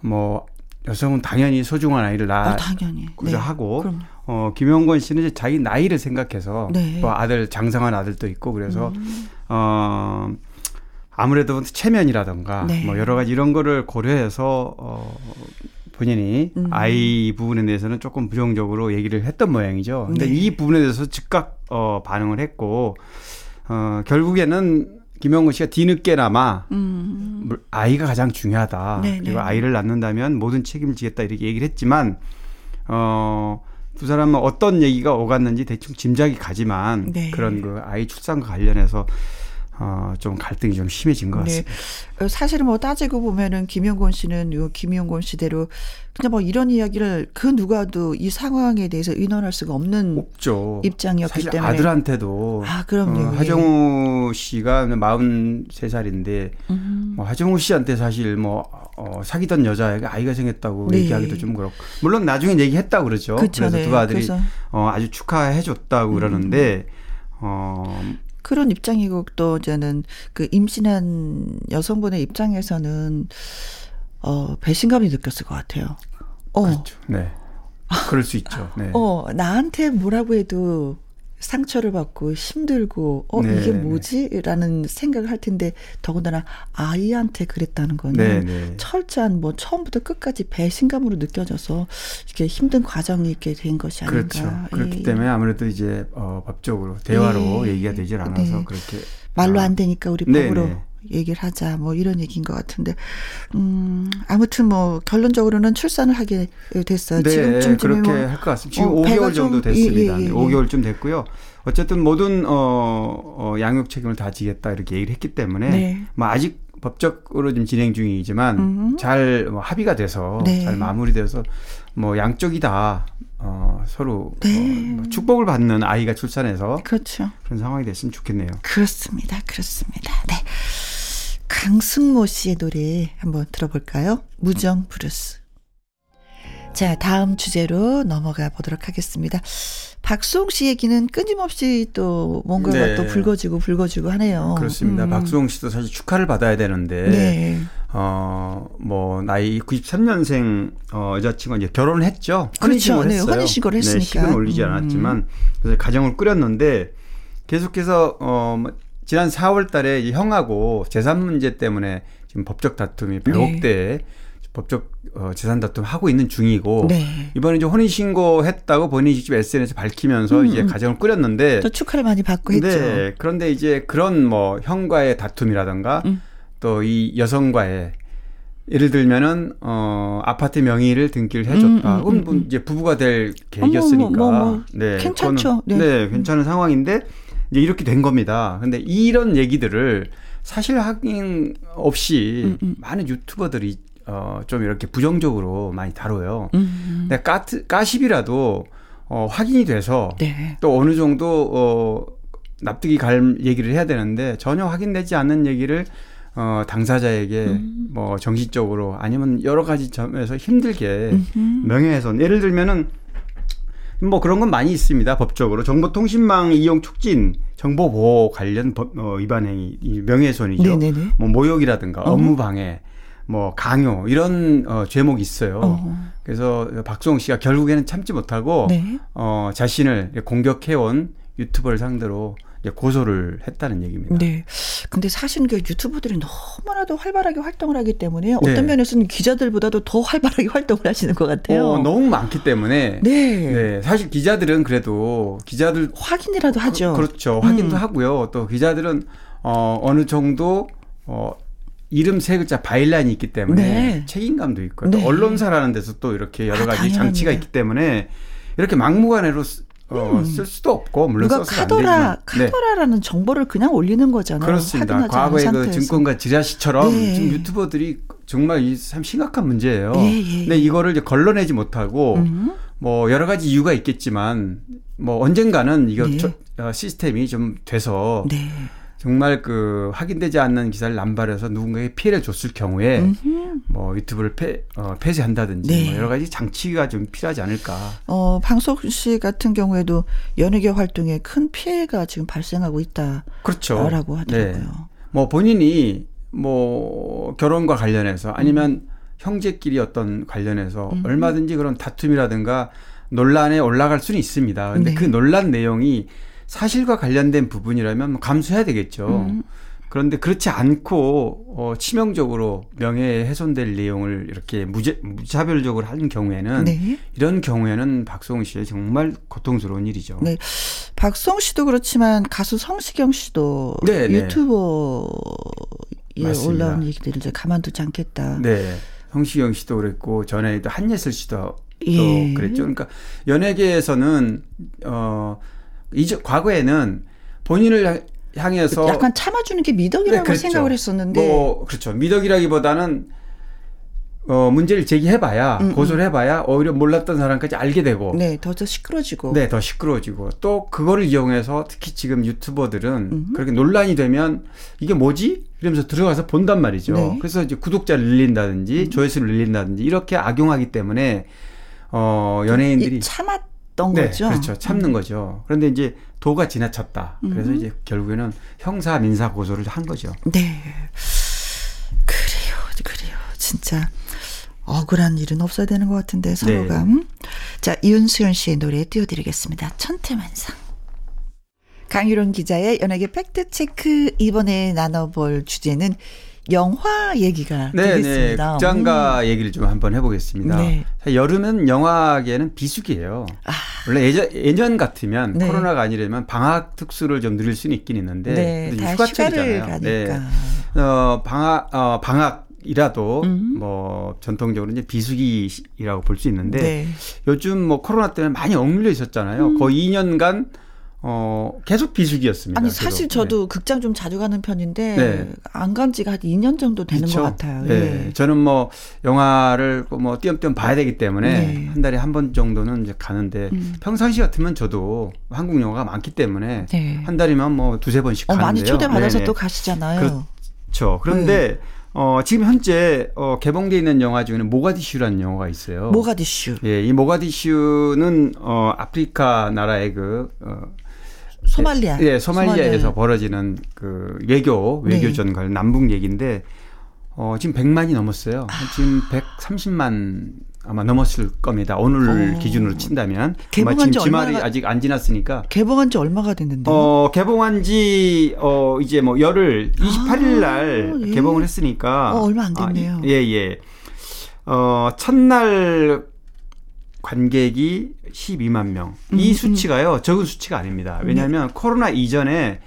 뭐 여성은 당연히 소중한 아이를 낳아 어, 당연히. 고자 하고 그럼. 어 김영건 씨는 이제 자기 나이를 생각해서 네. 뭐 아들 장성한 아들도 있고 그래서 음. 어 아무래도 체면이라던가 네. 뭐 여러 가지 이런 거를 고려해서 어 본인이 음. 아이 부분에 대해서는 조금 부정적으로 얘기를 했던 모양이죠. 근데 네. 이 부분에 대해서 즉각 어 반응을 했고 어 결국에는 김영건 씨가 뒤늦게나마 음. 물- 아이가 가장 중요하다. 네, 그리고 네. 아이를 낳는다면 모든 책임을 지겠다 이렇게 얘기를 했지만 어. 두 사람은 어떤 얘기가 오갔는지 대충 짐작이 가지만 네. 그런 그 아이 출산과 관련해서 어, 좀 갈등이 좀 심해진 것 네. 같습니다. 어, 사실은 뭐 따지고 보면은 김용곤 씨는 요 김용곤 씨대로 그냥 뭐 이런 이야기를 그 누가도 이 상황에 대해서 의논할 수가 없는 없죠. 입장이었기 때문에. 아들한테도 아, 그럼요. 어, 예. 하정우 씨가 43살인데 음. 뭐 하정우 씨한테 사실 뭐 어, 사귀던 여자애가 아이가 생겼다고 네. 얘기하기도 좀 그렇고 물론 나중에 얘기했다고 그러죠. 그쵸, 래서 네. 두 아들이 그래서- 음. 어, 아주 축하해 줬다고 그러는데 어, 그런 입장이고 또 저는 그 임신한 여성분의 입장에서는 어 배신감이 느꼈을 것 같아요. 어, 그렇죠. 네. 그럴 수 있죠. 네. 어 나한테 뭐라고 해도 상처를 받고 힘들고 어 네, 이게 네. 뭐지라는 생각을 할 텐데 더군다나 아이한테 그랬다는 거는 네, 네. 철저한 뭐 처음부터 끝까지 배신감으로 느껴져서 이게 힘든 과정이 있게 된 것이 아닌가. 그렇죠. 그렇기 예. 때문에 아무래도 이제 어, 법적으로 대화로 예. 얘기가 되질 않아서 네. 그렇게 말로 아, 안 되니까 우리 네, 법으로 네. 얘기를 하자 뭐 이런 얘기인 것 같은데 음 아무튼 뭐 결론적으로는 출산을 하게 됐어요. 네, 지금쯤 그렇게 할것 같습니다. 지금 어, 배가 5개월 정도 좀- 됐습니다. 예, 예, 예, 네, 5개월쯤 됐고요. 어쨌든 모든 어, 어, 양육 책임을 다 지겠다 이렇게 얘기를 했기 때문에 네. 뭐 아직 법적으로 좀 진행 중이지만 음. 잘 뭐 합의가 돼서 네. 잘 마무리돼서 뭐 양쪽이 다 어, 서로 네. 어, 뭐 축복을 받는 아이가 출산해서 그렇죠. 그런 상황이 됐으면 좋겠네요. 그렇습니다. 그렇습니다. 네. 강승모 씨의 노래 한번 들어볼까요? 무정 부르스. 자, 다음 주제로 넘어가 보도록 하겠습니다. 박수홍 씨 얘기는 끊임없이 또 뭔가가 네. 또 불거지고 불거지고 하네요. 그렇습니다. 음. 박수홍 씨도 사실 축하를 받아야 되는데 네. 어, 뭐, 나이 93년생, 어, 여자친구가 이제 결혼을 했죠. 그렇죠. 네, 했어요. 혼인신고를 네, 했으니까. 식은 올리지 음. 않았지만, 그래서 가정을 꾸렸는데, 계속해서, 어, 뭐, 지난 4월 달에 형하고 재산 문제 때문에 지금 법적 다툼이 100억 대의 법적 어, 재산 다툼 하고 있는 중이고, 네. 이번에 이제 혼인 신고했다고 본인이 직접 SNS에 밝히면서 음, 이제 음. 가정을 꾸렸는데, 또 축하를 많이 받고 했죠. 네. 그런데 이제 그런 뭐 형과의 다툼이라던가 음. 또이 여성과의 예를 들면은 어 아파트 명의를 등기를 해줬다. 음, 음, 그럼 음, 뭐. 이제 부부가 될 계획이었으니까. 뭐, 뭐, 뭐, 네, 괜찮죠. 네. 네, 괜찮은 상황인데 이제 이렇게 된 겁니다. 근데 이런 얘기들을 사실 확인 없이 음, 음. 많은 유튜버들이 어 좀 이렇게 부정적으로 많이 다뤄요. 음. 근데 까트, 까십이라도 어 확인이 돼서 네. 또 어느 정도 어 납득이 갈 얘기를 해야 되는데 전혀 확인되지 않는 얘기를 어 당사자에게 음. 뭐 정신적으로 아니면 여러 가지 점에서 힘들게 음. 명예훼손 예를 들면은 뭐 그런 건 많이 있습니다 법적으로 정보통신망 이용 촉진 정보 보호 관련 법 어, 위반 행위 이 명예훼손이죠 네네네. 뭐 모욕이라든가 어. 업무 방해 뭐 강요 이런 어 죄목이 있어요 어. 그래서 박수홍 씨가 결국에는 참지 못하고 네. 어, 자신을 공격해온 유튜버를 상대로 고소를 했다는 얘기입니다. 네. 근데 사실 그 유튜버들이 너무나도 활발하게 활동을 하기 때문에 어떤 네. 면에서는 기자들보다도 더 활발하게 활동을 하시는 것 같아요. 어, 너무 많기 때문에 네. 네, 사실 기자들은 그래도 기자들 확인이라도 하죠. 그, 렇죠 확인도 음. 하고요. 또 기자들은 어, 어느 정도 어, 이름 세 글자 바일란이 있기 때문에 네. 책임감도 있고 네. 또 언론사라는 데서 또 이렇게 여러 아, 가지 당연합니다. 장치가 있기 때문에 이렇게 막무가내로 쓰- 어, 쓸 수도 없고 물론 음. 누가 안 카더라, 네. 카더라라는 정보를 그냥 올리는 거잖아요. 그렇습니다. 않은 그. 증권가 지라시처럼 네. 지금 유튜버들이 정말 이참 심각한 문제예요. 예, 예, 근데 이거를 이제 걸러내지 못하고 음. 뭐 여러 가지 이유가 있겠지만 뭐 언젠가는 이거 네. 저- 어, 시스템이 좀 돼서 네. 정말 그 확인되지 않는 기사를 남발해서 누군가에게 피해를 줬을 경우에 음흠. 뭐 유튜브를 폐, 어, 폐쇄한다든지 네. 뭐 여러 가지 장치가 좀 필요하지 않을까. 어, 방석 씨 같은 경우에도 연예계 활동에 큰 피해가 지금 발생하고 있다라고 그렇죠. 하더라고요. 뭐 본인이 뭐 결혼과 관련해서 아니면 형제끼리 어떤 관련해서 음. 얼마든지 그런 다툼이라든가 논란에 올라갈 수는 있습니다. 근데 네. 그 논란 내용이 사실과 관련된 부분이라면 뭐 감수해야 되겠죠. 음. 그런데 그렇지 않고 어, 치명적으로 명예에 훼손될 내용을 이렇게 무제, 무차별적으로 하는 경우에는 네. 이런 경우에는 박수홍 씨의 정말 고통스러운 일이죠. 네. 박성 씨도 그렇지만 가수 성시경 씨도 네, 네. 유튜버에 맞습니다. 올라온 얘기들을 이제 가만두지 않겠다. 네. 성시경 씨도 그랬고 전에도 한예슬 씨도 예. 또 그랬죠. 그러니까 연예계에서는 어 이제 과거에는 본인을 향- 향해서 약간 참아주는 게 미덕이라고 네, 그랬죠. 생각을 했었는데 뭐 그렇죠. 미덕이라기보다는 어 문제를 제기해봐야 음, 고소를 해봐야 오히려 몰랐던 사람까지 알게 되고 네, 더, 더 시끄러지고. 네, 더 시끄러워지고 또 그거를 이용해서 특히 지금 유튜버들은 음. 그렇게 논란이 되면 이게 뭐지? 이러면서 들어가서 본단 말이죠. 네. 음. 그래서 이제 구독자를 늘린다든지 조회수를 늘린다든지 이렇게 악용하기 때문에 어 연예인들이 이 참았던 네, 거죠. 그렇죠. 참는 거죠. 그런데 이제 도가 지나쳤다. 그래서 음. 이제 결국에는 형사 민사 고소를 한 거죠. 네. 그래요, 그래요. 진짜 억울한 일은 없어야 되는 것 같은데 서로가. 네. 음? 자, 이윤수연 씨의 노래 띄워드리겠습니다. 천태만상. 강유론 기자의 연예계 팩트체크 이번에 나눠볼 주제는 영화 얘기가 네, 네. 되겠습니다. 극장가 얘기를 좀 한번 해보겠습니다. 음. 네. 여름은 영화계는 비수기예요. 아. 원래 예전, 예전 같으면 네. 코로나가 아니라면 방학 특수를 좀 누릴 수는 있긴 있는데 네, 휴가철이잖아요. 네. 어, 방학 어, 방학 이라도 음. 뭐 전통적으로 이제 비수기라고 볼 수 있는데 네. 음. 요즘 뭐 코로나 때문에 많이 억눌려 있었잖아요. 거의 2년간 어, 계속 비수기였습니다. 아니 계속. 사실 저도 극장 좀 자주 가는 편인데 네. 안간 지가 한 2년 정도 되는 그쵸? 것 같아요. 네. 예. 저는 뭐 영화를 뭐 띄엄띄엄 봐야 되기 때문에 네. 한 달에 한 번 정도는 이제 가는데 음. 평상시 같으면 저도 한국 영화가 많기 때문에 네. 한 달이면 뭐 두세 번씩 어, 가는데요. 많이 초대받아서 네네. 또 가시잖아요. 그렇죠. 그런데 어, 지금 현재 어, 개봉돼 있는 영화 중에는 모가디슈라는 영화가 있어요. 모가디슈. 예, 이 모가디슈는 어, 아프리카 나라의 그 어, 소말리아. 예, 소말리아에서 소말리아. 벌어지는 그 외교 네. 외교전 관련 남북 얘기인데 어, 지금 100만이 넘었어요. 지금 130만 아마 넘었을 겁니다. 오늘 어. 기준으로 친다면 개봉한 지 주말이 얼마나- 아직 안 지났으니까 개봉한 지 얼마가 됐는데요? 어, 개봉한 지, 어, 이제 뭐 열흘, 28일 날 아, 예. 개봉을 했으니까. 어, 얼마 안 됐네요. 아, 예, 예. 어, 첫날 관객이 12만 명. 이 음, 수치가요, 적은 수치가 아닙니다. 왜냐하면 코로나 이전에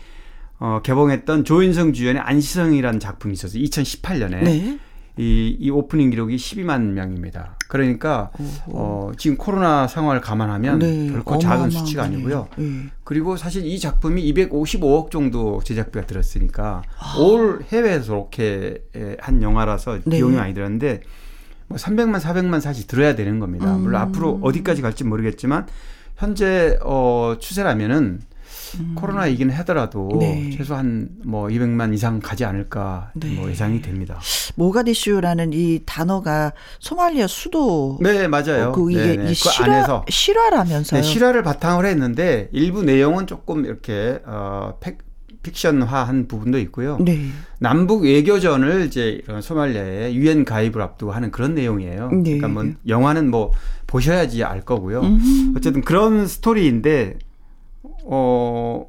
어, 개봉했던 조인성 주연의 안시성이라는 작품이 있었어요. 2018년에. 네. 이, 이 오프닝 기록이 12만 명입니다. 그러니까, 어, 지금 코로나 상황을 감안하면 네. 결코 작은 수치가. 아니고요. 예. 그리고 사실 이 작품이 255억 정도 제작비가 들었으니까 아. 올 해외에서 이렇게 한 영화라서 네. 비용이 많이 들었는데 뭐 300만 400만 사실 들어야 되는 겁니다. 음. 물론 앞으로 어디까지 갈지 모르겠지만 현재 어 추세라면은 코로나 이긴 하더라도 음. 네. 최소한 뭐 200만 이상 가지 않을까 네. 뭐 예상이 됩니다. 모가디슈라는 이 단어가 소말리아 수도 네, 맞아요. 어, 그 이게 네네. 이그 실화 안에서 실화라면서요. 네, 실화를 바탕으로 했는데 일부 내용은 조금 이렇게 어 팩, 픽션화한 부분도 있고요. 네. 남북 외교전을 이제 이런 소말리아에 유엔 가입을 앞두고 하는 그런 내용이에요. 네. 그러니까 뭐 영화는 뭐 보셔야지 알 거고요. 음. 어쨌든 그런 스토리인데 어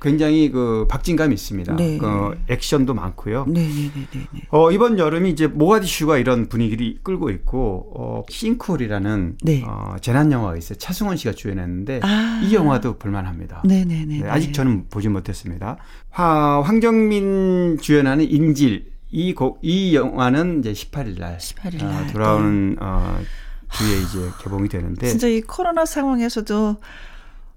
굉장히 그 박진감이 있습니다. 네. 그 액션도 많고요. 네 네 네 네. 어, 이번 여름이 이제 모가디슈가 이런 분위기를 끌고 있고 어, 싱쿨이라는 네. 어, 재난 영화가 있어요. 차승원 씨가 주연했는데 아. 이 영화도 볼만합니다. 네네네. 네, 아직 저는 보지 못했습니다. 화, 황정민 주연하는 인질 이, 곡, 이 영화는 이제 18일 날 18일 어, 날. 돌아오는 어, 주에 이제 개봉이 되는데 진짜 이 코로나 상황에서도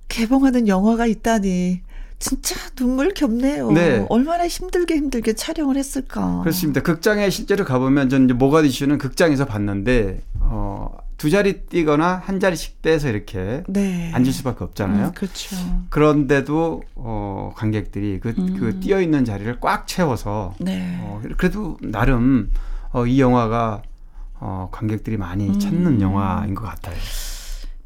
개봉하는 영화가 있다니 진짜 눈물 겹네요. 네. 얼마나 힘들게 힘들게 촬영을 했을까. 그렇습니다. 극장에 실제로 가보면 전 이제 모가디슈는 극장에서 봤는데 어, 두 자리 뛰거나 한 자리씩 떼서 이렇게 네. 앉을 수밖에 없잖아요. 음, 그렇죠. 그런데도 어, 관객들이 그, 음. 그 뛰어 있는 자리를 꽉 채워서 네. 어, 그래도 나름 어, 이 영화가 어, 관객들이 많이 음. 찾는 영화인 것 같아요.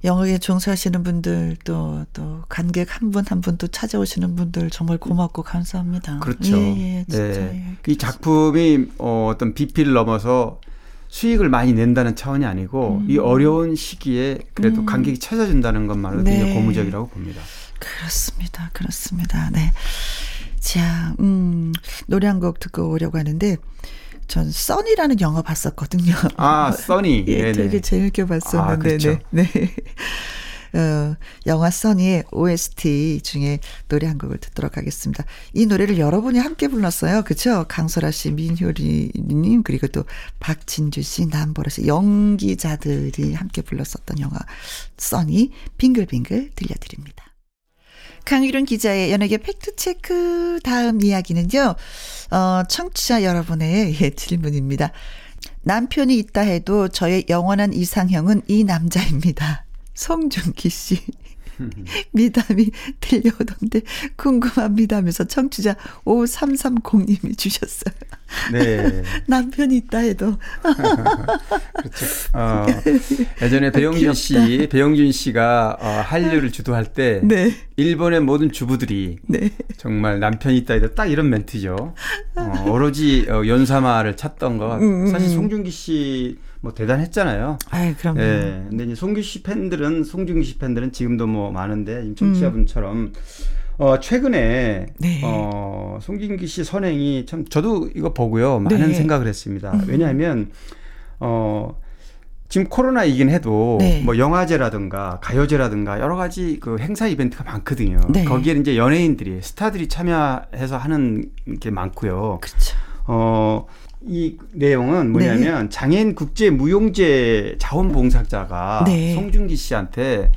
영화에 종사하시는 분들 또, 또 관객 한 분 한 분 또 찾아오시는 분들 정말 고맙고 감사합니다. 그렇죠. 예, 예, 진짜. 네. 예. 이 작품이 어, 어떤 비피를 넘어서 수익을 많이 낸다는 차원이 아니고 이 어려운 시기에 그래도 음. 관객이 찾아준다는 것만으로도 네. 굉장히 고무적이라고 봅니다. 그렇습니다. 그렇습니다. 네. 자, 음, 노래 한 곡 듣고 오려고 하는데, 전 써니라는 영화 봤었거든요. 아, 써니. 예, 네네. 되게 재밌게 봤었는데, 아, 그렇죠. 네. 네. 어, 영화 써니의 OST 중에 노래 한 곡을 듣도록 하겠습니다. 이 노래를 여러분이 함께 불렀어요. 그쵸? 강설아 씨, 민효리님, 그리고 또 박진주 씨, 남보라 씨, 연기자들이 함께 불렀었던 영화 써니, 빙글빙글 들려드립니다. 강유론 기자의 연예계 팩트체크 다음 이야기는요, 어, 청취자 여러분의 예, 질문입니다. 남편이 있다 해도 저의 영원한 이상형은 이 남자입니다. 송중기 씨. 미담이 들려오던데 궁금합니다 하면서 청취자 5330님이 주셨어요. 네. 남편이 있다 해도. 어, 예전에 배영준 씨, 배영준 씨가 어, 한류를 주도할 때 네. 일본의 모든 주부들이 네. 정말 남편이 있다 해도 딱 이런 멘트죠. 어, 오로지 어, 연사마를 찾던 거. 음, 음, 사실 음. 송중기 씨 뭐 대단했잖아요. 아이, 그럼요. 예. 근데 이제 송기 씨 팬들은 송중기 씨 팬들은 지금도 뭐 많은데 지금 청취자분처럼 어 최근에 음. 네. 어 송중기 씨 선행이 참 저도 이거 보고요 많은 네. 음. 생각을 했습니다. 왜냐하면 어 지금 코로나이긴 해도 네. 뭐 영화제라든가 가요제라든가 여러 가지 그 행사 이벤트가 많거든요. 네. 거기에 이제 연예인들이 스타들이 참여해서 하는 게 많고요. 그렇죠. 어, 이 내용은 뭐냐면 장애인 국제 무용제 자원봉사자가 네. 송중기 씨한테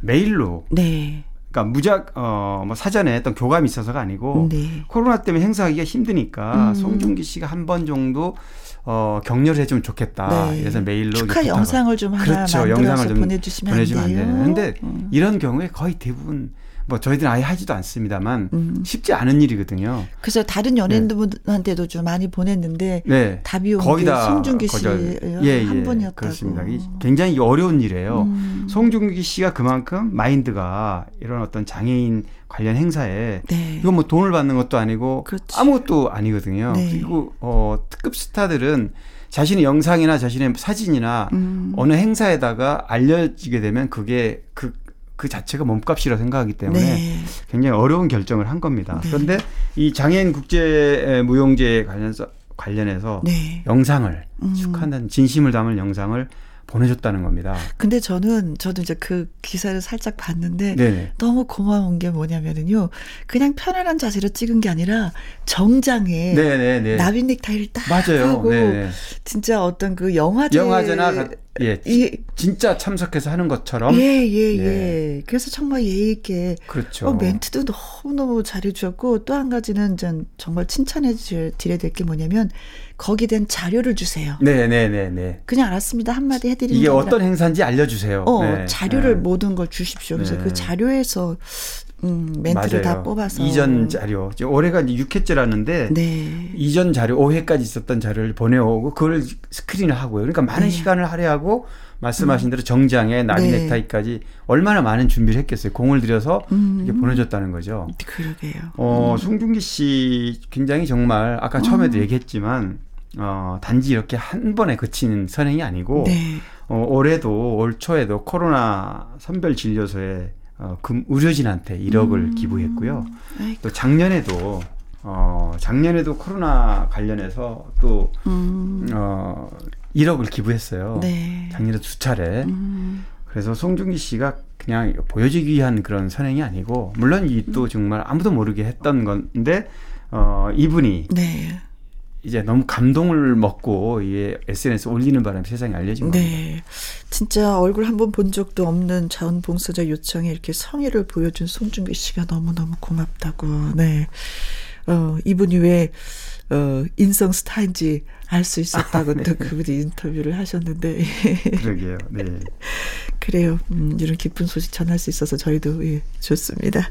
메일로 네. 그러니까 무작 어뭐 사전에 어떤 교감이 있어서가 아니고 네. 코로나 때문에 행사하기가 힘드니까 음. 송중기 씨가 한 번 정도 어 격려를 해주면 좋겠다. 네. 그래서 메일로 축하 영상을 좀 하나 그렇죠. 영상을 좀 보내주시면, 보내주면 안안 돼요? 되는. 근데 음. 이런 경우에 거의 대부분 뭐 저희들은 아예 하지도 않습니다만 음. 쉽지 않은 일이거든요. 그래서 다른 연예인들한테도 좀 많이 보냈는데 네. 답이 온 거의 게다 송중기 씨 거절. 한 분이었다고. 그렇습니다. 이 굉장히 어려운 일이에요. 음. 송중기 씨가 그만큼 마인드가 이런 어떤 장애인 관련 행사에 네. 이건 뭐 돈을 받는 것도 아니고 그렇지. 아무것도 아니거든요. 네. 그리고 어 특급 스타들은 자신의 영상이나 자신의 사진이나 음. 어느 행사에다가 알려지게 되면 그게 그, 그 자체가 몸값이라 생각하기 때문에 네. 굉장히 어려운 결정을 한 겁니다. 네. 그런데 이 장애인 국제 무용제 관련해서 관련해서 네. 영상을 음. 축하한다는 진심을 담은 영상을 보내줬다는 겁니다. 근데 저는 저도 이제 그 기사를 살짝 봤는데 네네. 너무 고마운 게 뭐냐면은요. 그냥 편안한 자세로 찍은 게 아니라 정장에 네네네. 나비 넥타이를 딱 맞아요. 하고 네네. 진짜 어떤 그 영화제 영화제나 가- 예, 예, 진짜 참석해서 하는 것처럼 예, 예, 예. 예. 그래서 정말 예의 있게 그렇죠. 어, 멘트도 너무 너무 잘해주었고 또 한 가지는 전 정말 칭찬해 주- 드려야 될 게 뭐냐면 거기에 대한 자료를 주세요. 네네 네 네. 그냥 알았습니다. 한마디 해드리는 이게 어떤 행사인지 알려주세요. 어, 네. 자료를 네. 모든 걸 주십시오. 그래서 네. 그 자료에서 음, 멘트를 다 맞아요. 뽑아서 이전 자료. 올해가 이제 6회째라는데 네. 이전 자료 5회까지 있었던 자료를 보내오고 그걸 스크린을 하고요. 그러니까 많은 네. 시간을 할애하고 말씀하신 대로 정장에 나비 네. 넥타이까지 얼마나 많은 준비를 했겠어요. 공을 들여서 음. 이렇게 보내줬다는 거죠. 그러게요. 어, 송중기 씨 굉장히 정말 아까 처음에도 얘기했지만 어, 단지 이렇게 한 번에 그치는 선행이 아니고 네. 어, 올해도 올 초에도 코로나 선별 진료소에 어, 금 의료진한테 1억을 음. 기부했고요. 아이고. 또 작년에도 어 작년에도 코로나 관련해서 또 음. 어, 1억을 기부했어요. 네. 작년에 두 차례. 음. 그래서 송중기 씨가 그냥 보여주기 위한 그런 선행이 아니고 물론 이 또 정말 아무도 모르게 했던 건데 어 이분이 네. 이제 너무 감동을 먹고 이게 SNS 에 올리는 바람에 세상에 알려진 겁니다. 네. 진짜 얼굴 한 번 본 적도 없는 자원봉사자 요청에 이렇게 성의를 보여준 송중기 씨가 너무너무 고맙다고. 네. 어, 이분이 왜, 어, 인성 스타인지 알 수 있었다고 또 그분이 인터뷰를 하셨는데. 그러게요. 네. 그래요. 음, 이런 기쁜 소식 전할 수 있어서 저희도 예, 좋습니다.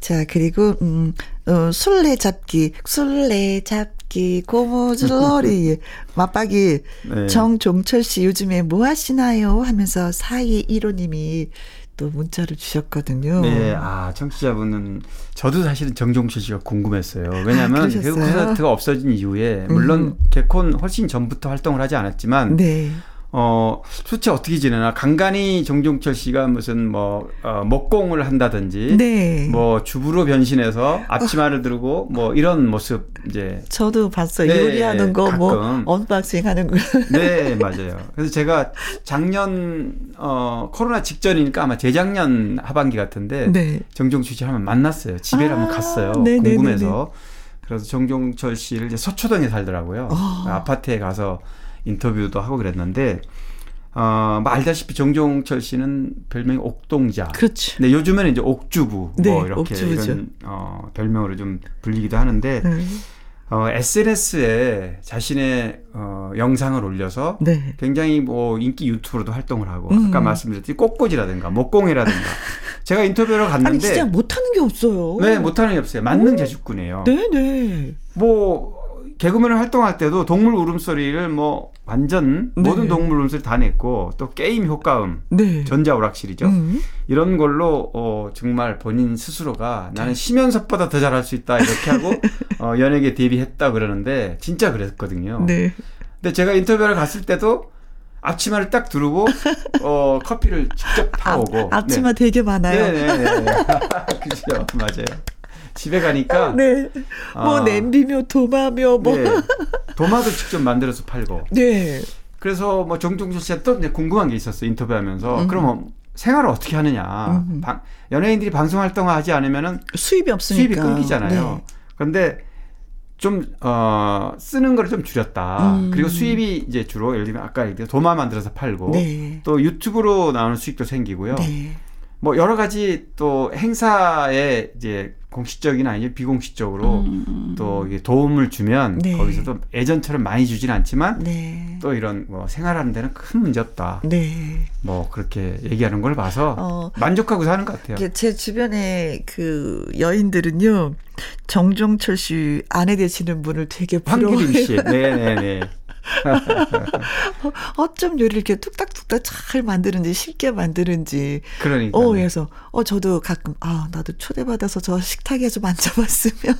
자, 그리고 음, 어, 술래잡기, 술래잡 기, 고무줄놀이, 예. 맞박이 네. 정종철 씨 요즘에 뭐 하시나요? 하면서 4215님이 또 문자를 주셨거든요. 네, 아, 청취자분은 저도 사실은 정종철 씨가 궁금했어요. 왜냐하면 아, 그러셨어요? 개콘 콘서트가 없어진 이후에 물론 개콘 훨씬 전부터 활동을 하지 않았지만 네. 어, 수치 어떻게 지내나 간간히 정종철 씨가 무슨 뭐 어, 목공을 한다든지 네. 뭐 주부로 변신해서 앞치마를 들고 뭐 이런 모습 이제 저도 봤어요. 네, 요리하는 거, 뭐, 가끔. unboxing 하는 거. 네, 맞아요. 그래서 제가 작년 어 코로나 직전이니까 아마 재작년 하반기 같은데 네. 정종철 씨 한번 만났어요. 집에 아, 한번 갔어요. 네네네네. 궁금해서. 그래서 정종철 씨를 이제 서초동에 살더라고요. 아. 아파트에 가서 인터뷰도 하고 그랬는데 어, 뭐 알다시피 정종철 씨는 별명이 옥동자. 그렇죠. 근데 요즘에는 이제 옥주부 네, 뭐 이렇게 옥주부죠. 이런 어, 별명으로 좀 불리기도 하는데 네. 어, SNS에 자신의 어, 영상을 올려서 네. 굉장히 뭐 인기 유튜버로도 활동을 하고 음. 아까 말씀드렸듯이 꽃꽂이라든가 목공이라든가 제가 인터뷰를 갔는데 아니, 진짜 못하는 게 없어요. 네 못하는 게 없어요 만능 제주꾼이에요 네네. 뭐 개그맨을 활동할 때도 동물 울음소리를 뭐 완전 네. 모든 동물 울음소리 다 냈고 또 게임 효과음 네. 전자오락실이죠 음. 이런 걸로 어, 정말 본인 스스로가 나는 심연섭보다 더 잘할 수 있다 이렇게 하고 어, 연예계 데뷔했다 그러는데 진짜 그랬거든요 네. 근데 제가 인터뷰를 갔을 때도 앞치마를 딱 두르고 어 커피를 직접 타오고 앞, 앞치마 되게 많아요. 네네네 그죠 맞아요 집에 가니까 네. 뭐 아. 냄비며 도마며 뭐. 네. 도마도 직접 만들어서 팔고 네. 그래서 뭐 정종철 씨한테 또 이제 궁금한 게 있었어요 인터뷰하면서 음. 그러면 생활을 어떻게 하느냐 음. 방- 연예인들이 방송 활동을 하지 않으면은 수입이 없으니까. 수입이 끊기잖아요. 네. 그런데 좀, 어, 쓰는 거를 좀 줄였다. 음. 그리고 수입이 이제 주로 예를 들면 아까 얘기한 도마 만들어서 팔고 네. 또 유튜브로 나오는 수익도 생기고요. 네. 뭐 여러 가지 또 행사에 이제 공식적인 아니면 비공식적으로 음. 또 이게 도움을 주면 네. 거기서도 예전처럼 많이 주진 않지만 네. 또 이런 뭐 생활하는 데는 큰 문제 없다. 네. 뭐 그렇게 얘기하는 걸 봐서 어. 만족하고 사는 것 같아요. 제 주변에 그 여인들은요 정종철 씨 아내 되시는 분을 되게 부러워해요. 황기림 씨. 네네네. 어쩜 요리를 이렇게 뚝딱뚝딱 잘 만드는지 쉽게 만드는지. 그러니까. 어, 그래서 어 저도 가끔 아 나도 초대받아서 저 식탁에 좀 앉아봤으면.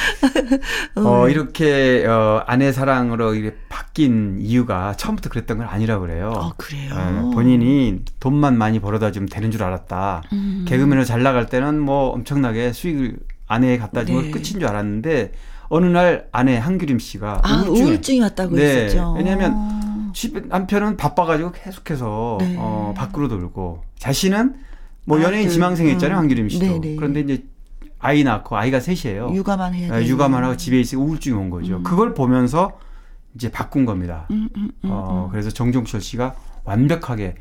어, 이렇게, 어, 아내 사랑으로 이렇게 바뀐 이유가 처음부터 그랬던 건 아니라고 그래요. 아 그래요. 어, 본인이 돈만 많이 벌어다 주면 되는 줄 알았다. 음. 개그맨으로 잘 나갈 때는 뭐 엄청나게 수익을 아내에 갖다 주면 네. 끝인 줄 알았는데, 어느 날 아내 한규림 씨가 아 우울증이 왔다고 네, 했었죠. 왜냐하면 집 남편은 바빠가지고 계속해서 네. 어, 밖으로 돌고 자신은 뭐 아, 연예인 그, 지망생 했잖아요 음. 한규림 씨도 네네. 그런데 이제 아이 낳고 아이가 셋이에요. 육아만 해야 아, 돼. 육아만 하고 집에 있으니 우울증이 온 거죠. 음. 그걸 보면서 이제 바꾼 겁니다. 음, 음, 음, 어, 음. 그래서 정종철 씨가 완벽하게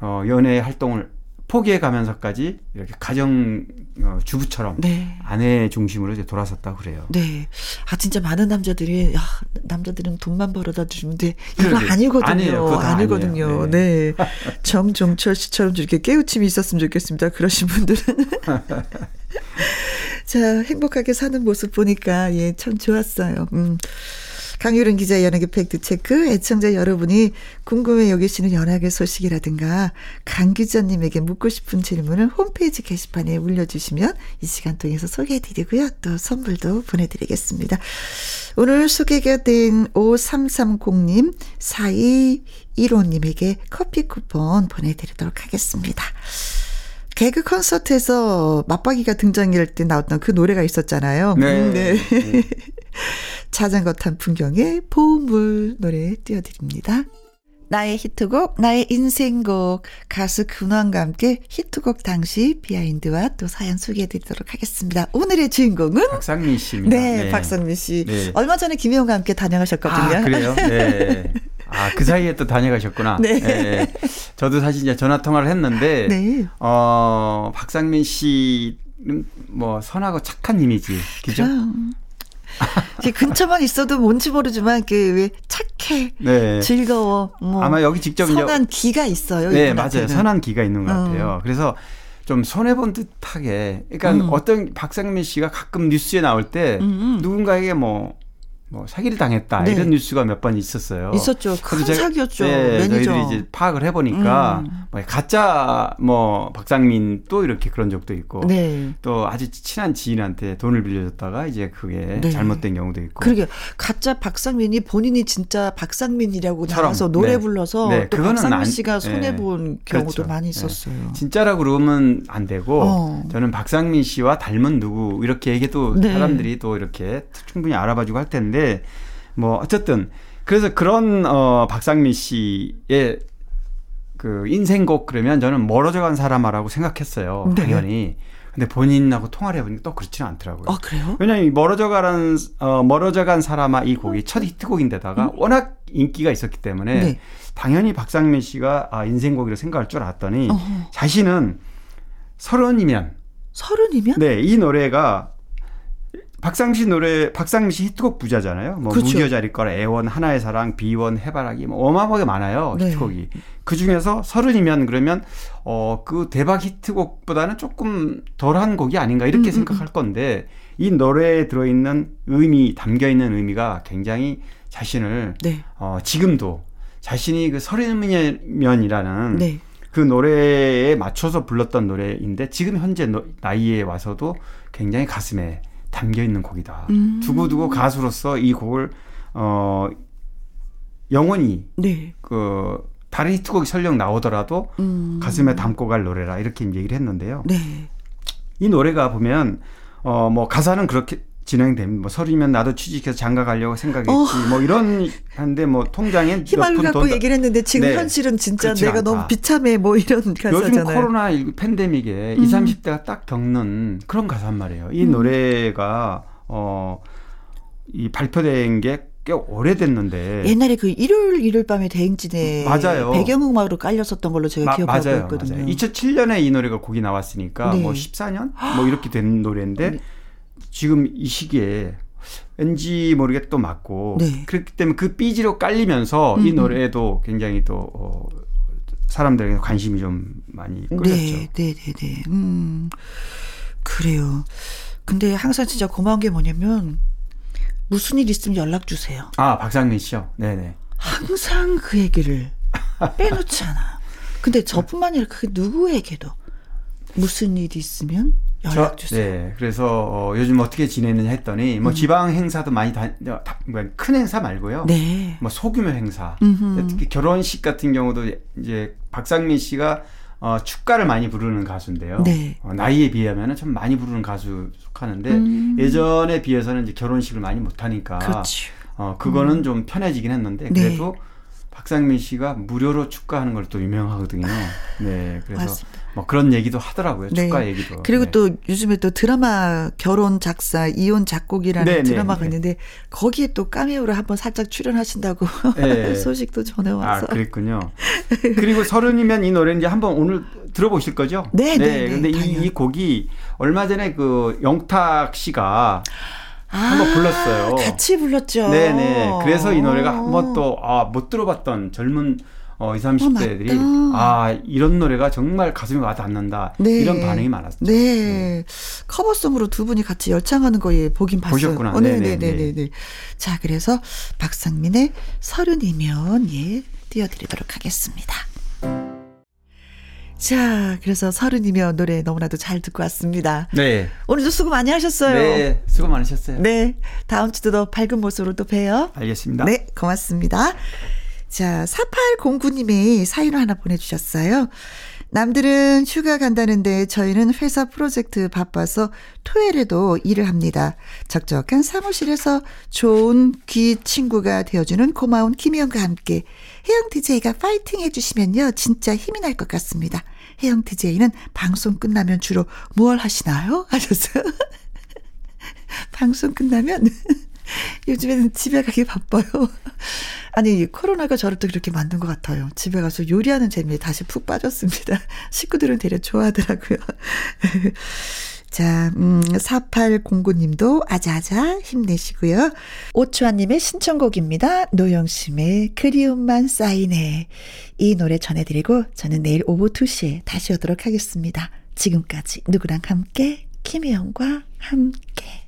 어, 연애 활동을 포기해 가면서까지 이렇게 가정 어, 주부처럼 네. 아내 중심으로 이제 돌아섰다고 그래요. 네. 아, 진짜 많은 남자들이, 야, 남자들은 돈만 벌어다 주면 돼. 이거 그러게. 아니거든요. 아니에요. 아니거든요. 아니에요. 네. 정종철 씨처럼 이렇게 깨우침이 있었으면 좋겠습니다. 그러신 분들은. 자, 행복하게 사는 모습 보니까, 예, 참 좋았어요. 음. 강유른 기자 연예계 팩트체크 애청자 여러분이 궁금해 여기시는 연예계 소식이라든가 강 기자님에게 묻고 싶은 질문을 홈페이지 게시판에 올려주시면 이 시간 통해서 소개해드리고요. 또 선물도 보내드리겠습니다. 오늘 소개가 된 5330님, 4215님에게 커피 쿠폰 보내드리도록 하겠습니다. 개그 콘서트에서 맞박이가 등장할 때 나왔던 그 노래가 있었잖아요. 네. 음, 네. 자전거 탄 풍경의 보물 노래 띄워드립니다. 나의 히트곡, 나의 인생곡, 가수 근황과 함께 히트곡 당시 비하인드와 또 사연 소개해드리도록 하겠습니다. 오늘의 주인공은 박상민 씨입니다. 네, 박상민 씨. 네. 얼마 전에 김혜영과 함께 다녀가셨거든요. 아, 그래요? 네. 아, 그 사이에 또 다녀가셨구나. 네. 예. 저도 사실 이제 전화 통화를 했는데, 네. 어, 박상민 씨는 뭐 선하고 착한 이미지. 그죠? 그럼. 근처만 있어도 뭔지 모르지만 그왜 착해, 네. 즐거워, 뭐 아마 여기 직접 선한 기가 있어요. 네. 맞아요. 선한 기가 있는 것 어. 같아요. 그래서 좀 손해 본 듯하게. 그러니까 음. 어떤 박상민 씨가 가끔 뉴스에 나올 때 음, 음. 누군가에게 뭐, 뭐 사기를 당했다 네. 이런 뉴스가 몇 번 있었어요. 있었죠. 큰 제가- 사기였죠. 네, 매니저. 저희들이 이제 파악을 해보니까 음. 뭐 가짜 뭐 박상민 또 이렇게 그런 적도 있고 네. 또 아주 친한 지인한테 돈을 빌려줬다가 이제 그게 네. 잘못된 경우도 있고. 그러게 가짜 박상민이 본인이 진짜 박상민이라고 나와서 노래 네. 불러서 네, 또 그거는 박상민 안- 씨가 네. 손해 본 경우도 그렇죠. 많이 네. 있었어요. 진짜라고 그러면 안 되고 어. 저는 박상민 씨와 닮은 누구 이렇게 얘기해도 네. 사람들이 또 이렇게 충분히 알아봐주고 할 텐데 뭐 어쨌든 그래서 그런 어 박상민 씨의 그 인생곡 그러면 저는 멀어져간 사람아라고 생각했어요 네. 당연히 근데 본인하고 통화를 해보니까 또 그렇지는 않더라고요. 아 그래요? 왜냐면 이 멀어져가는 어 멀어져간 사람아 이 곡이 첫 히트곡인데다가 워낙 인기가 있었기 때문에 음? 네. 당연히 박상민 씨가 아 인생곡이라 생각할 줄 알았더니 어허. 자신은 서른이면 서른이면? 네 이 노래가 박상민 씨 노래 박상민 씨 히트곡 부자잖아요. 뭐 그렇죠. 자릴 거라 애원 하나의 사랑 비원 해바라기 뭐 어마어마하게 많아요 네. 히트곡이. 그 중에서 서른이면 그러면 어 그 대박 히트곡보다는 조금 덜한 곡이 아닌가 이렇게 음, 생각할 건데 이 노래에 들어있는 의미 담겨 있는 의미가 굉장히 자신을 네. 어 지금도 자신이 그 서른이면이라는 네. 그 노래에 맞춰서 불렀던 노래인데 지금 현재 노- 나이에 와서도 굉장히 가슴에 담겨 있는 곡이다. 음. 두고두고 가수로서 이 곡을 어 영원히 네. 그 다른 히트곡이 설령 나오더라도 음. 가슴에 담고 갈 노래라 이렇게 얘기를 했는데요. 네. 이 노래가 보면 어 뭐 가사는 그렇게 진행됩니다. 뭐 서리면 나도 취직해서 장가 가려고 생각했지. 어. 뭐 이런 한데 뭐 통장에 희망을 갖고 돈 얘기를 했는데 지금 네. 현실은 진짜 내가 않다. 너무 비참해 뭐 이런 요즘 가사잖아요. 코로나 19 팬데믹에 음. 20, 30대가 딱 겪는 그런 가사란 말이에요. 이 노래가 어, 이 발표된 게꽤 오래됐는데 옛날에 그 일요일 일요일 밤에 대행진에 맞아요. 배경음악으로 깔렸었던 걸로 제가 마- 기억하고 맞아요, 있거든요. 맞아요. 2007년에 이 노래가 곡이 나왔으니까 네. 뭐 14년 뭐 이렇게 된 노래인데 지금 이 시기에 왠지 모르게 또 맞고 네. 그렇기 때문에 그 삐지로 깔리면서 이 음, 노래도 굉장히 또 어, 사람들에게 관심이 좀 많이 끌렸죠. 네, 네, 네, 네. 음, 그래요. 근데 항상 진짜 고마운 게 뭐냐면 무슨 일 있으면 연락 주세요. 아 박상민 씨요. 네 네. 항상 그 얘기를 빼놓지 않아. 근데 저뿐만 아니라 그 누구에게도 무슨 일이 있으면 저-. 네, 그래서 어, 요즘 어떻게 지내느냐 했더니 뭐 지방 행사도 많이 다, 다- 뭐큰 행사 말고요. 네. 뭐 소규모 행사, 음흠. 특히 결혼식 같은 경우도 이제 박상민 씨가 어, 축가를 많이 부르는 가수인데요. 네. 어, 나이에 비하면은 좀 많이 부르는 가수 속하는데 음. 예전에 비해서는 이제 결혼식을 많이 못 하니까 그렇죠. 어, 그거는 좀 편해지긴 했는데 네. 그래도 박상민 씨가 무료로 축가하는 걸 또 유명하거든요. 네, 그래서 맞습니다. 뭐 그런 얘기도 하더라고요. 네. 축가 얘기도. 그리고 네. 또 요즘에 또 드라마 결혼 작사 이혼 작곡이라는 네, 네, 드라마가 네. 있는데 거기에 또 까메오로 한번 살짝 출연하신다고 네. 소식도 전해 아, 와서 그랬군요. 그리고 서른이면 이 노래 이제 한번 오늘 들어보실 거죠? 네, 네, 네, 근데 이. 이 곡이 얼마 전에 그 영탁 씨가 한번 불렀어요. 아, 같이 불렀죠. 네네. 그래서 이 노래가 한번 또, 아, 못 들어봤던 젊은 어, 20, 30대들이, 어, 맞다. 아, 이런 노래가 정말 가슴에 와 닿는다. 네. 이런 반응이 많았죠. 네. 커버송으로 두 분이 같이 열창하는 거에 보긴 봤어요. 보셨구나. 어, 네네네. 네네 네네. 자, 그래서 박상민의 서른이면 예 띄워드리도록 하겠습니다. 자, 그래서 서른이면 노래 너무나도 잘 듣고 왔습니다. 네. 오늘도 수고 많이 하셨어요. 네. 수고 많으셨어요. 네. 다음 주도 더 밝은 모습으로 또 봬요. 알겠습니다. 네, 고맙습니다. 자, 4809님이 사연을 하나 보내주셨어요. 남들은 휴가 간다는데 저희는 회사 프로젝트 바빠서 토요일에도 일을 합니다. 적적한 사무실에서 좋은 귀 친구가 되어주는 고마운 김희영과 함께 혜영 DJ가 파이팅 해주시면요. 진짜 힘이 날 것 같습니다. 혜영 DJ는 방송 끝나면 주로 무얼 하시나요? 하셨어요. 방송 끝나면 요즘에는 집에 가기 바빠요. 아니, 코로나가 저를 또 그렇게 만든 것 같아요. 집에 가서 요리하는 재미에 다시 푹 빠졌습니다. 식구들은 되려 좋아하더라고요. 자, 음, 4809님도 아자아자 힘내시고요. 오추아님의 신청곡입니다. 노영심의 그리움만 쌓이네. 이 노래 전해드리고 저는 내일 오후 2시에 다시 오도록 하겠습니다. 지금까지 누구랑 함께, 김혜영과 함께.